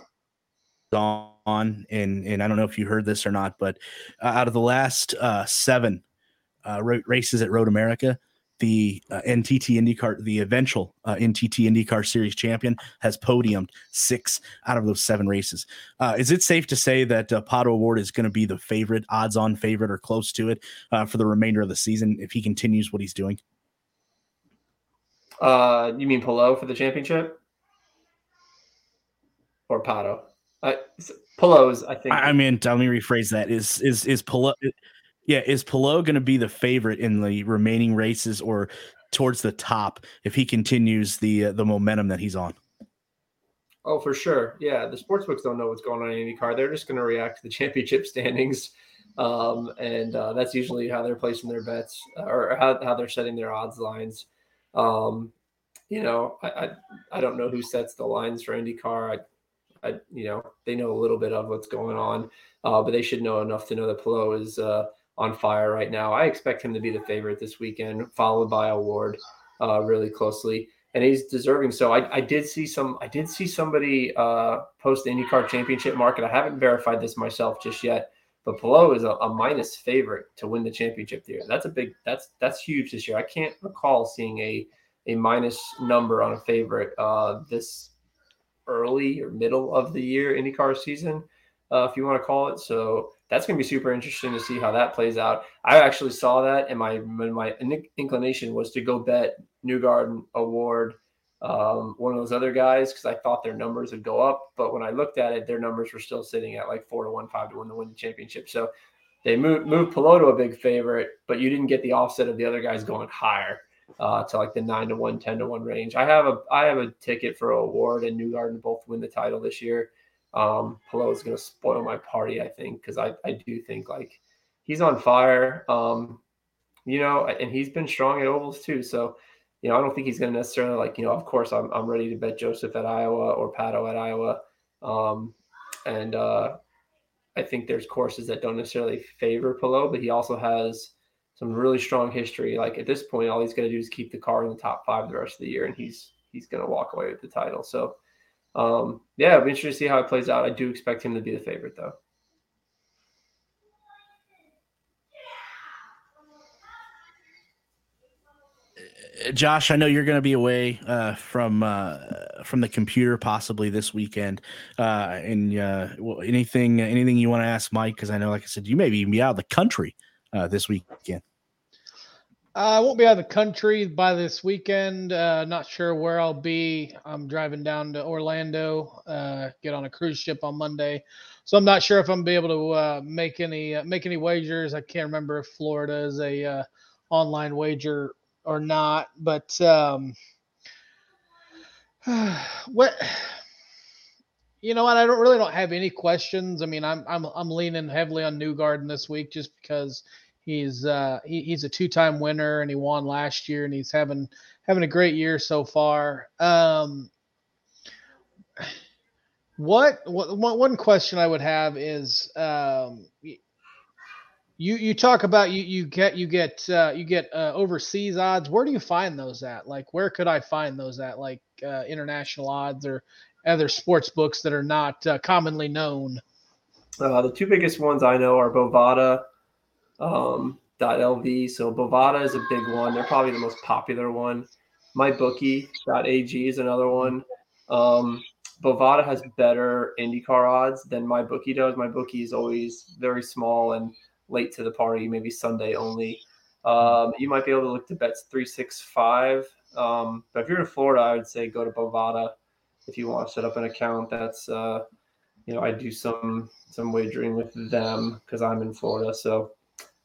on? And and I don't know if you heard this or not, but uh, out of the last uh, seven uh, races at Road America, the uh, NTT IndyCar, the eventual uh, NTT IndyCar Series champion, has podiumed six out of those seven races. Uh, is it safe to say that uh, Pato O'Ward is going to be the favorite, odds-on favorite, or close to it uh, for the remainder of the season if he continues what he's doing? Uh, you mean Palou for the championship, or Pato? Uh, Palou's, I think. I mean, let me rephrase that. Is is is Palou? Yeah, is Palou going to be the favorite in the remaining races or towards the top if he continues the uh, the momentum that he's on? Oh, for sure. Yeah, the sportsbooks don't know what's going on in IndyCar. They're just going to react to the championship standings, um, and uh, that's usually how they're placing their bets uh, or how, how they're setting their odds lines. Um, you know, I, I, I don't know who sets the lines for IndyCar. I, I you know they know a little bit of what's going on, uh, but they should know enough to know that Palou is uh, on fire right now. I expect him to be the favorite this weekend, followed by O'Ward uh, really closely, and he's deserving. So I, I did see some. I did see somebody uh, post the IndyCar Championship market. I haven't verified this myself just yet, but Palou is a, a minus favorite to win the championship here. That's a big. That's that's huge this year. I can't recall seeing a a minus number on a favorite uh, this early or middle of the year IndyCar season, uh, if you want to call it. So that's going to be super interesting to see how that plays out. I actually saw that, and my my inclination was to go bet Newgarden O'Ward, um, one of those other guys, because I thought their numbers would go up. But when I looked at it, their numbers were still sitting at like four to one, five to one to win the championship. So they moved moved Palou to a big favorite, but you didn't get the offset of the other guys going higher uh, to like the nine to one, 10 to one range. I have a I have a ticket for O'Ward and Newgarden both win the title this year um, Palou is going to spoil my party, I think, because I, I do think like he's on fire. Um, you know, and he's been strong at ovals too. So, you know, I don't think he's going to necessarily like, you know, of course I'm, I'm ready to bet Joseph at Iowa or Pato at Iowa. Um, and uh, I think there's courses that don't necessarily favor Palou, but he also has some really strong history. Like at this point, all he's going to do is keep the car in the top five the rest of the year, and he's he's going to walk away with the title. So, um, yeah, I'll be interested to see how it plays out. I do expect him to be the favorite, though. Josh, I know you're going to be away uh, from uh, from the computer possibly this weekend. Uh, and uh, anything anything you want to ask Mike? Because I know, like I said, you may be out of the country uh, this weekend. Uh, I won't be out of the country by this weekend. Uh, not sure where I'll be. I'm driving down to Orlando, uh, get on a cruise ship on Monday, so I'm not sure if I'm be able to uh, make any make any wagers. I can't remember if Florida is a online wager or not. But um, what you know what? I don't really don't have any questions. I mean, I'm I'm I'm leaning heavily on Newgarden this week just because he's uh, he, he's a two time winner and he won last year and he's having having a great year so far. Um, what, what one question I would have is um, you you talk about you you get you get uh, you get uh, overseas odds. Where do you find those at? Like where could I find those at? Like uh, international odds or other sports books that are not uh, commonly known. Uh, the two biggest ones I know are Bovada. Um, .lv. So Bovada is a big one. They're probably the most popular one. MyBookie.ag is another one. Um, Bovada has better IndyCar odds than MyBookie does. MyBookie is always very small and late to the party, maybe Sunday only. Um, you might be able to look to bets three six five. Um, but if you're in Florida, I would say go to Bovada if you want to set up an account. That's uh, you know I do some some wagering with them because I'm in Florida. So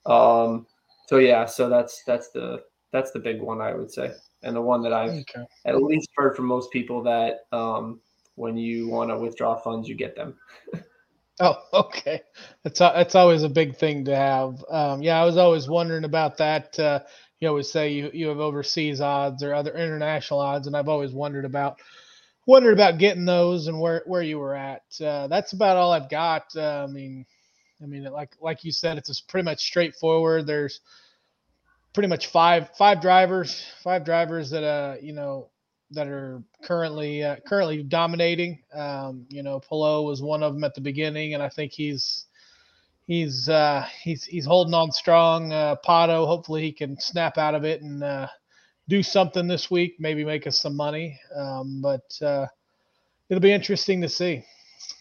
um, so yeah, so that's that's the that's the big one I would say, and the one that I've okay. at least heard from most people that um, when you want to withdraw funds, you get them. Oh, okay. That's that's always a big thing to have. Um, yeah, I was always wondering about that. Uh, you always say you, you have overseas odds or other international odds, and I've always wondered about wondered about getting those and where where you were at. Uh, that's about all I've got. Uh, I mean, I mean, like like you said, it's pretty much straightforward. There's pretty much five five drivers, five drivers that uh you know that are currently uh, currently dominating. Um, you know, Palou was one of them at the beginning, and I think he's he's uh, he's he's holding on strong. Uh, Pato, hopefully he can snap out of it and uh, do something this week, maybe make us some money. Um, but uh, it'll be interesting to see.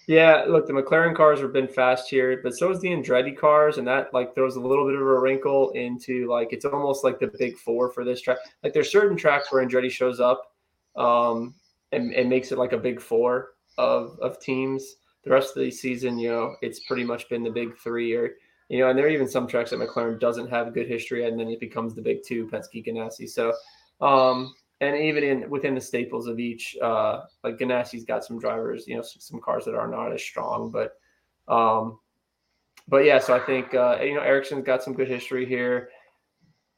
Yeah, look, the McLaren cars have been fast here, but so is the Andretti cars, and that like throws a little bit of a wrinkle into like it's almost like the big four for this track. Like there's certain tracks where Andretti shows up um, and, and makes it like a big four of of teams. The rest of the season, you know, it's pretty much been the big three, or you know, and there are even some tracks that McLaren doesn't have good history, and then it becomes the big two, Penske, Ganassi. So, um, and even in within the staples of each, uh, like Ganassi's got some drivers, you know, some cars that are not as strong, but, um, but yeah. So I think uh, you know Ericsson's got some good history here.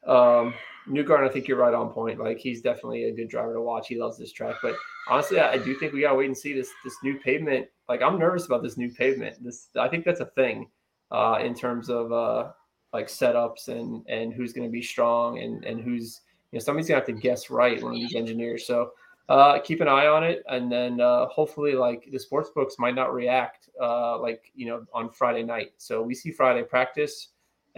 Um, Newgarden, I think you're right on point. Like he's definitely a good driver to watch. He loves this track. But honestly, I, I do think we gotta wait and see this this new pavement. Like I'm nervous about this new pavement. This I think that's a thing uh, in terms of uh, like setups and and who's gonna be strong and and who's you know somebody's gonna have to guess right one of these engineers. So uh, keep an eye on it, and then uh, hopefully like the sports books might not react uh, like you know on Friday night. So we see Friday practice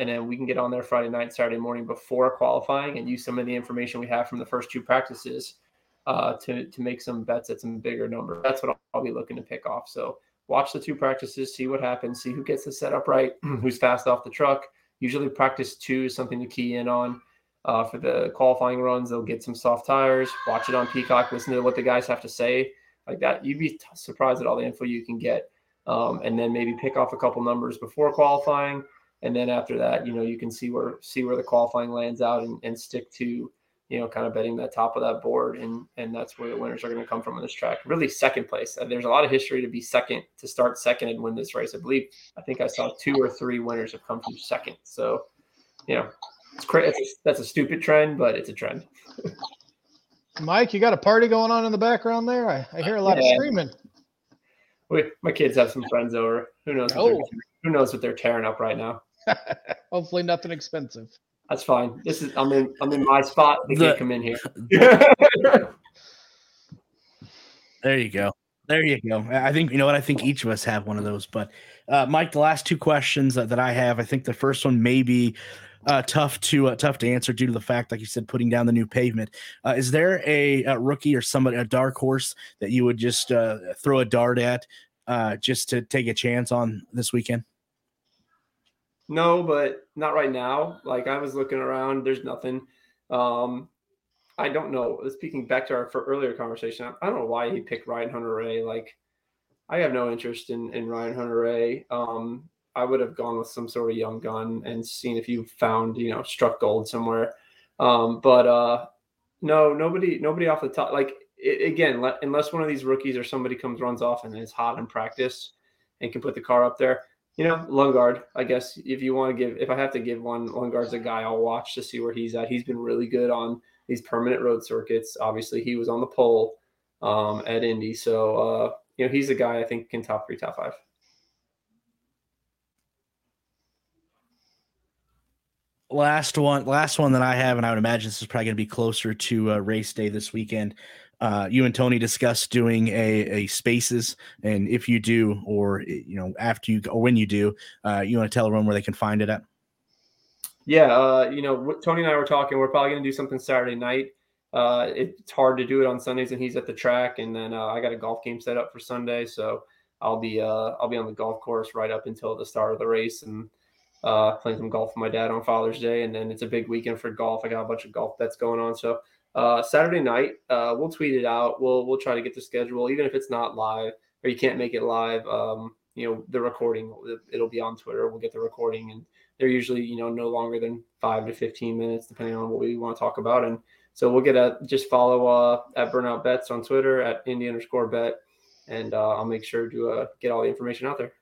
and then we can get on there Friday night, Saturday morning before qualifying and use some of the information we have from the first two practices uh, to to make some bets at some bigger number. That's what I'll, I'll be looking to pick off. So watch the two practices, see what happens, see who gets the setup right, who's fast off the truck. Usually, practice two is something to key in on. Uh, for the qualifying runs, they'll get some soft tires. Watch it on Peacock. Listen to what the guys have to say, like that. You'd be surprised at all the info you can get, um, and then maybe pick off a couple numbers before qualifying and then after that, you know, you can see where see where the qualifying lands out and, and stick to, you know, kind of betting that top of that board, and and that's where the winners are going to come from on this track. Really, second place. Uh, there's a lot of history to be second to start second and win this race. I believe I think I saw two or three winners have come from second. So, you know, it's crazy. That's a stupid trend, but it's a trend. Mike, you got a party going on in the background there? I, I hear a lot yeah. of screaming. Wait, my kids have some friends over. Who knows? Oh. who knows what they're tearing up right now? Hopefully, nothing expensive. That's fine. This is I'm in I'm in my spot. They The- can't come in here. There you go. There you go. I I think you know what I think each of us have one of those. But uh, Mike, the last two questions that, that I have, I think the first one may be uh, tough to uh, tough to answer due to the fact, like you said, putting down the new pavement. Uh, is there a, a rookie or somebody, a dark horse that you would just uh, throw a dart at, uh, just to take a chance on this weekend? No, but not right now. Like I was looking around, there's nothing. Um, I don't know. Speaking back to our for earlier conversation, I, I don't know why he picked Ryan Hunter-Reay. Like, I have no interest in in Ryan Hunter-Reay. Um, I would have gone with some sort of young gun and seen if you found you know struck gold somewhere. Um, but uh, no, nobody, nobody off the top. Like i again, le- unless one of these rookies or somebody comes runs off and is hot in practice and can put the car up there you know, Lundgaard, I guess if you want to give, if I have to give one, Lundgaard's a guy I'll watch to see where he's at. He's been really good on these permanent road circuits. Obviously, he was on the pole um, at Indy, so uh, you know he's a guy I think can top three, top five. Last one last one that i have and i would imagine this is probably going to be closer to uh, race day this weekend uh, you and tony discussed doing a, a spaces and if you do or you know after you or when you do uh, you want to tell everyone where they can find it at Yeah, uh, you know, Tony and I were talking. We're probably going to do something Saturday night. Uh, it's hard to do it on Sundays, and he's at the track, and then uh, I got a golf game set up for Sunday, so I'll be uh, I'll be on the golf course right up until the start of the race, and uh, playing some golf with my dad on Father's Day, and then it's a big weekend for golf. I got a bunch of golf bets going on, so uh, Saturday night uh, we'll tweet it out. We'll we'll try to get the schedule, even if it's not live or you can't make it live. Um, you know, the recording it'll be on Twitter. We'll get the recording and they're usually you know no longer than five to 15 minutes depending on what we want to talk about and so we'll get a just follow uh at burnout bets on twitter at indie underscore bet and uh, i'll make sure to uh, get all the information out there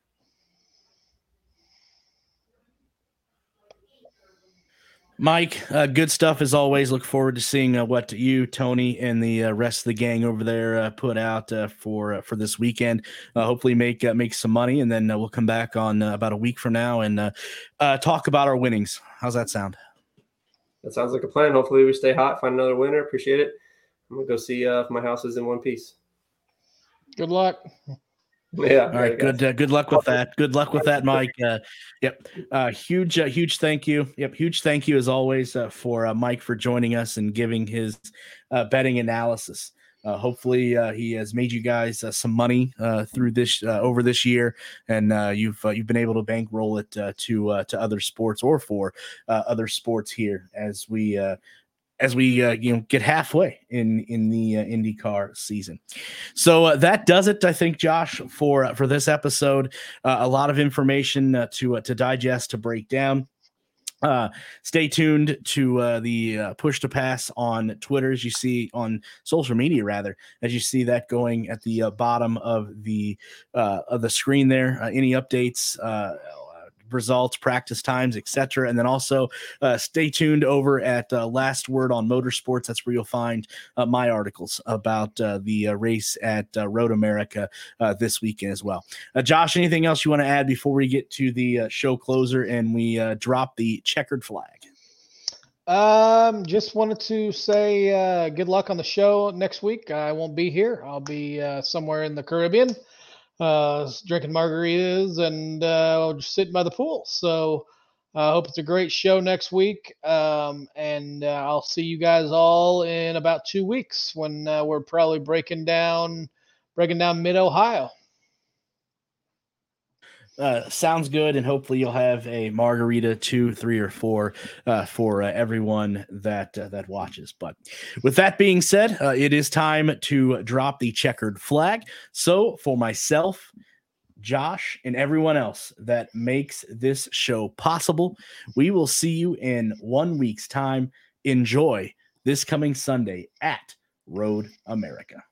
mike uh, good stuff as always. Look forward to seeing uh, what you tony and the uh, rest of the gang over there uh, put out uh, for uh, for this weekend. Uh, hopefully make uh, make some money and then uh, we'll come back on uh, about a week from now and uh, uh, talk about our winnings. How's that sound? That sounds like a plan. Hopefully we stay hot find another winner. Appreciate it. I'm gonna go see uh, if my house is in one piece. Good luck. Yeah All right, good. Uh, good luck with that. Good luck with that, Mike. Uh, yep. Uh, huge, uh, huge thank you. Yep. Huge thank you as always uh, for uh, Mike for joining us and giving his uh, betting analysis. Uh, hopefully, uh, he has made you guys uh, some money uh, through this uh, over this year, and uh, you've uh, you've been able to bankroll it uh, to uh, to other sports or for uh, other sports here as we uh, as we uh, you know get halfway in in the uh, IndyCar season. So uh, that does it, I think, Josh, for uh, for this episode. Uh, a lot of information uh, to to digest, to break down. Stay tuned to the push to pass on Twitter, as you see on social media, rather, as you see that going at the bottom of the of the screen there. Any updates? Results practice times etc and then also uh, stay tuned over at uh, last word on motorsports. That's where you'll find uh, my articles about uh, the uh, race at uh, road america this weekend as well. Josh anything else you want to add before we get to the show closer and we drop the checkered flag? Um, just wanted to say good luck on the show next week. I won't be here. I'll be somewhere in the Caribbean, uh, drinking margaritas and uh, just sitting by the pool. So I hope it's a great show next week. Um, and uh, I'll see you guys all in about two weeks when uh, we're probably breaking down breaking down Mid Ohio. Uh, sounds good, and hopefully you'll have a margarita, two, three, or four uh, for uh, everyone that uh, that watches. But with that being said, uh, it is time to drop the checkered flag. So for myself, Josh, and everyone else that makes this show possible, we will see you in one week's time. Enjoy this coming Sunday at Road America.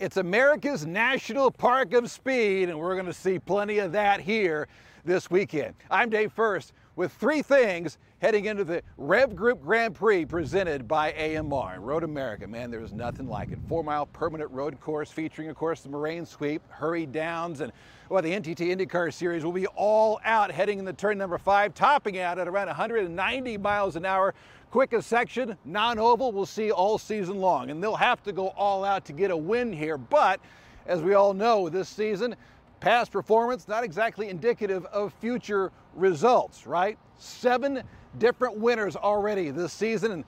It's America's National Park of Speed, and we're going to see plenty of that here this weekend. I'm Dave Furst. with three things heading into the Rev Group Grand Prix presented by AMR. Road America, man, there's nothing like it. Four mile permanent road course featuring, of course, the Moraine Sweep, Hurry Downs, and well, the NTT IndyCar Series will be all out heading into turn number five, topping out at around 190 miles an hour. Quickest section, non oval, we'll see all season long. And they'll have to go all out to get a win here. But as we all know this season, past performance not exactly indicative of future results, right? Seven different winners already this season, and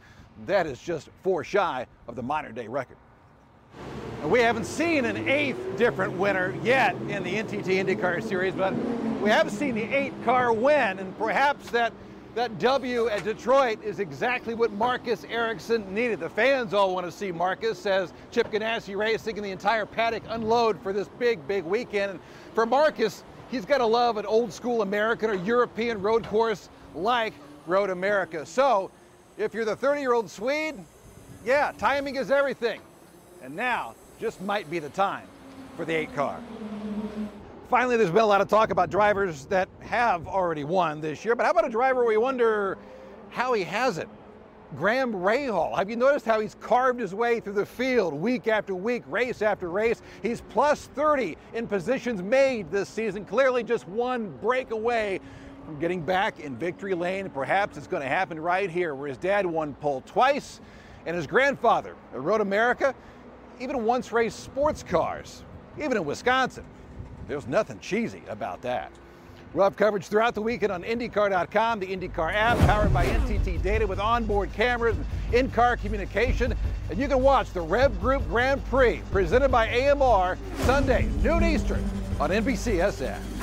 that is just four shy of the modern day record. And we haven't seen an eighth different winner yet in the NTT IndyCar Series, but we have seen the eight car win, and perhaps that that W at Detroit is exactly what Marcus Ericsson needed. The fans all want to see Marcus as Chip Ganassi Racing and the entire paddock unload for this big, big weekend. And for Marcus, he's got to love an old school American or European road course like Road America. So if you're the 30 year old Swede, yeah, timing is everything. And now just might be the time for the eight car. Finally, there's been a lot of talk about drivers that have already won this year, but how about a driver we wonder how he has it? Graham Rahal. Have you noticed how he's carved his way through the field week after week, race after race? He's plus 30 in positions made this season, clearly just one break away from getting back in victory lane. Perhaps it's going to happen right here, where his dad won pole twice, and his grandfather, at Road America, even once raced sports cars, even in Wisconsin. There's nothing cheesy about that. We'll have coverage throughout the weekend on IndyCar.com, the IndyCar app powered by NTT Data with onboard cameras and in-car communication. And you can watch the Rev Group Grand Prix presented by AMR Sunday, noon Eastern on NBCSN.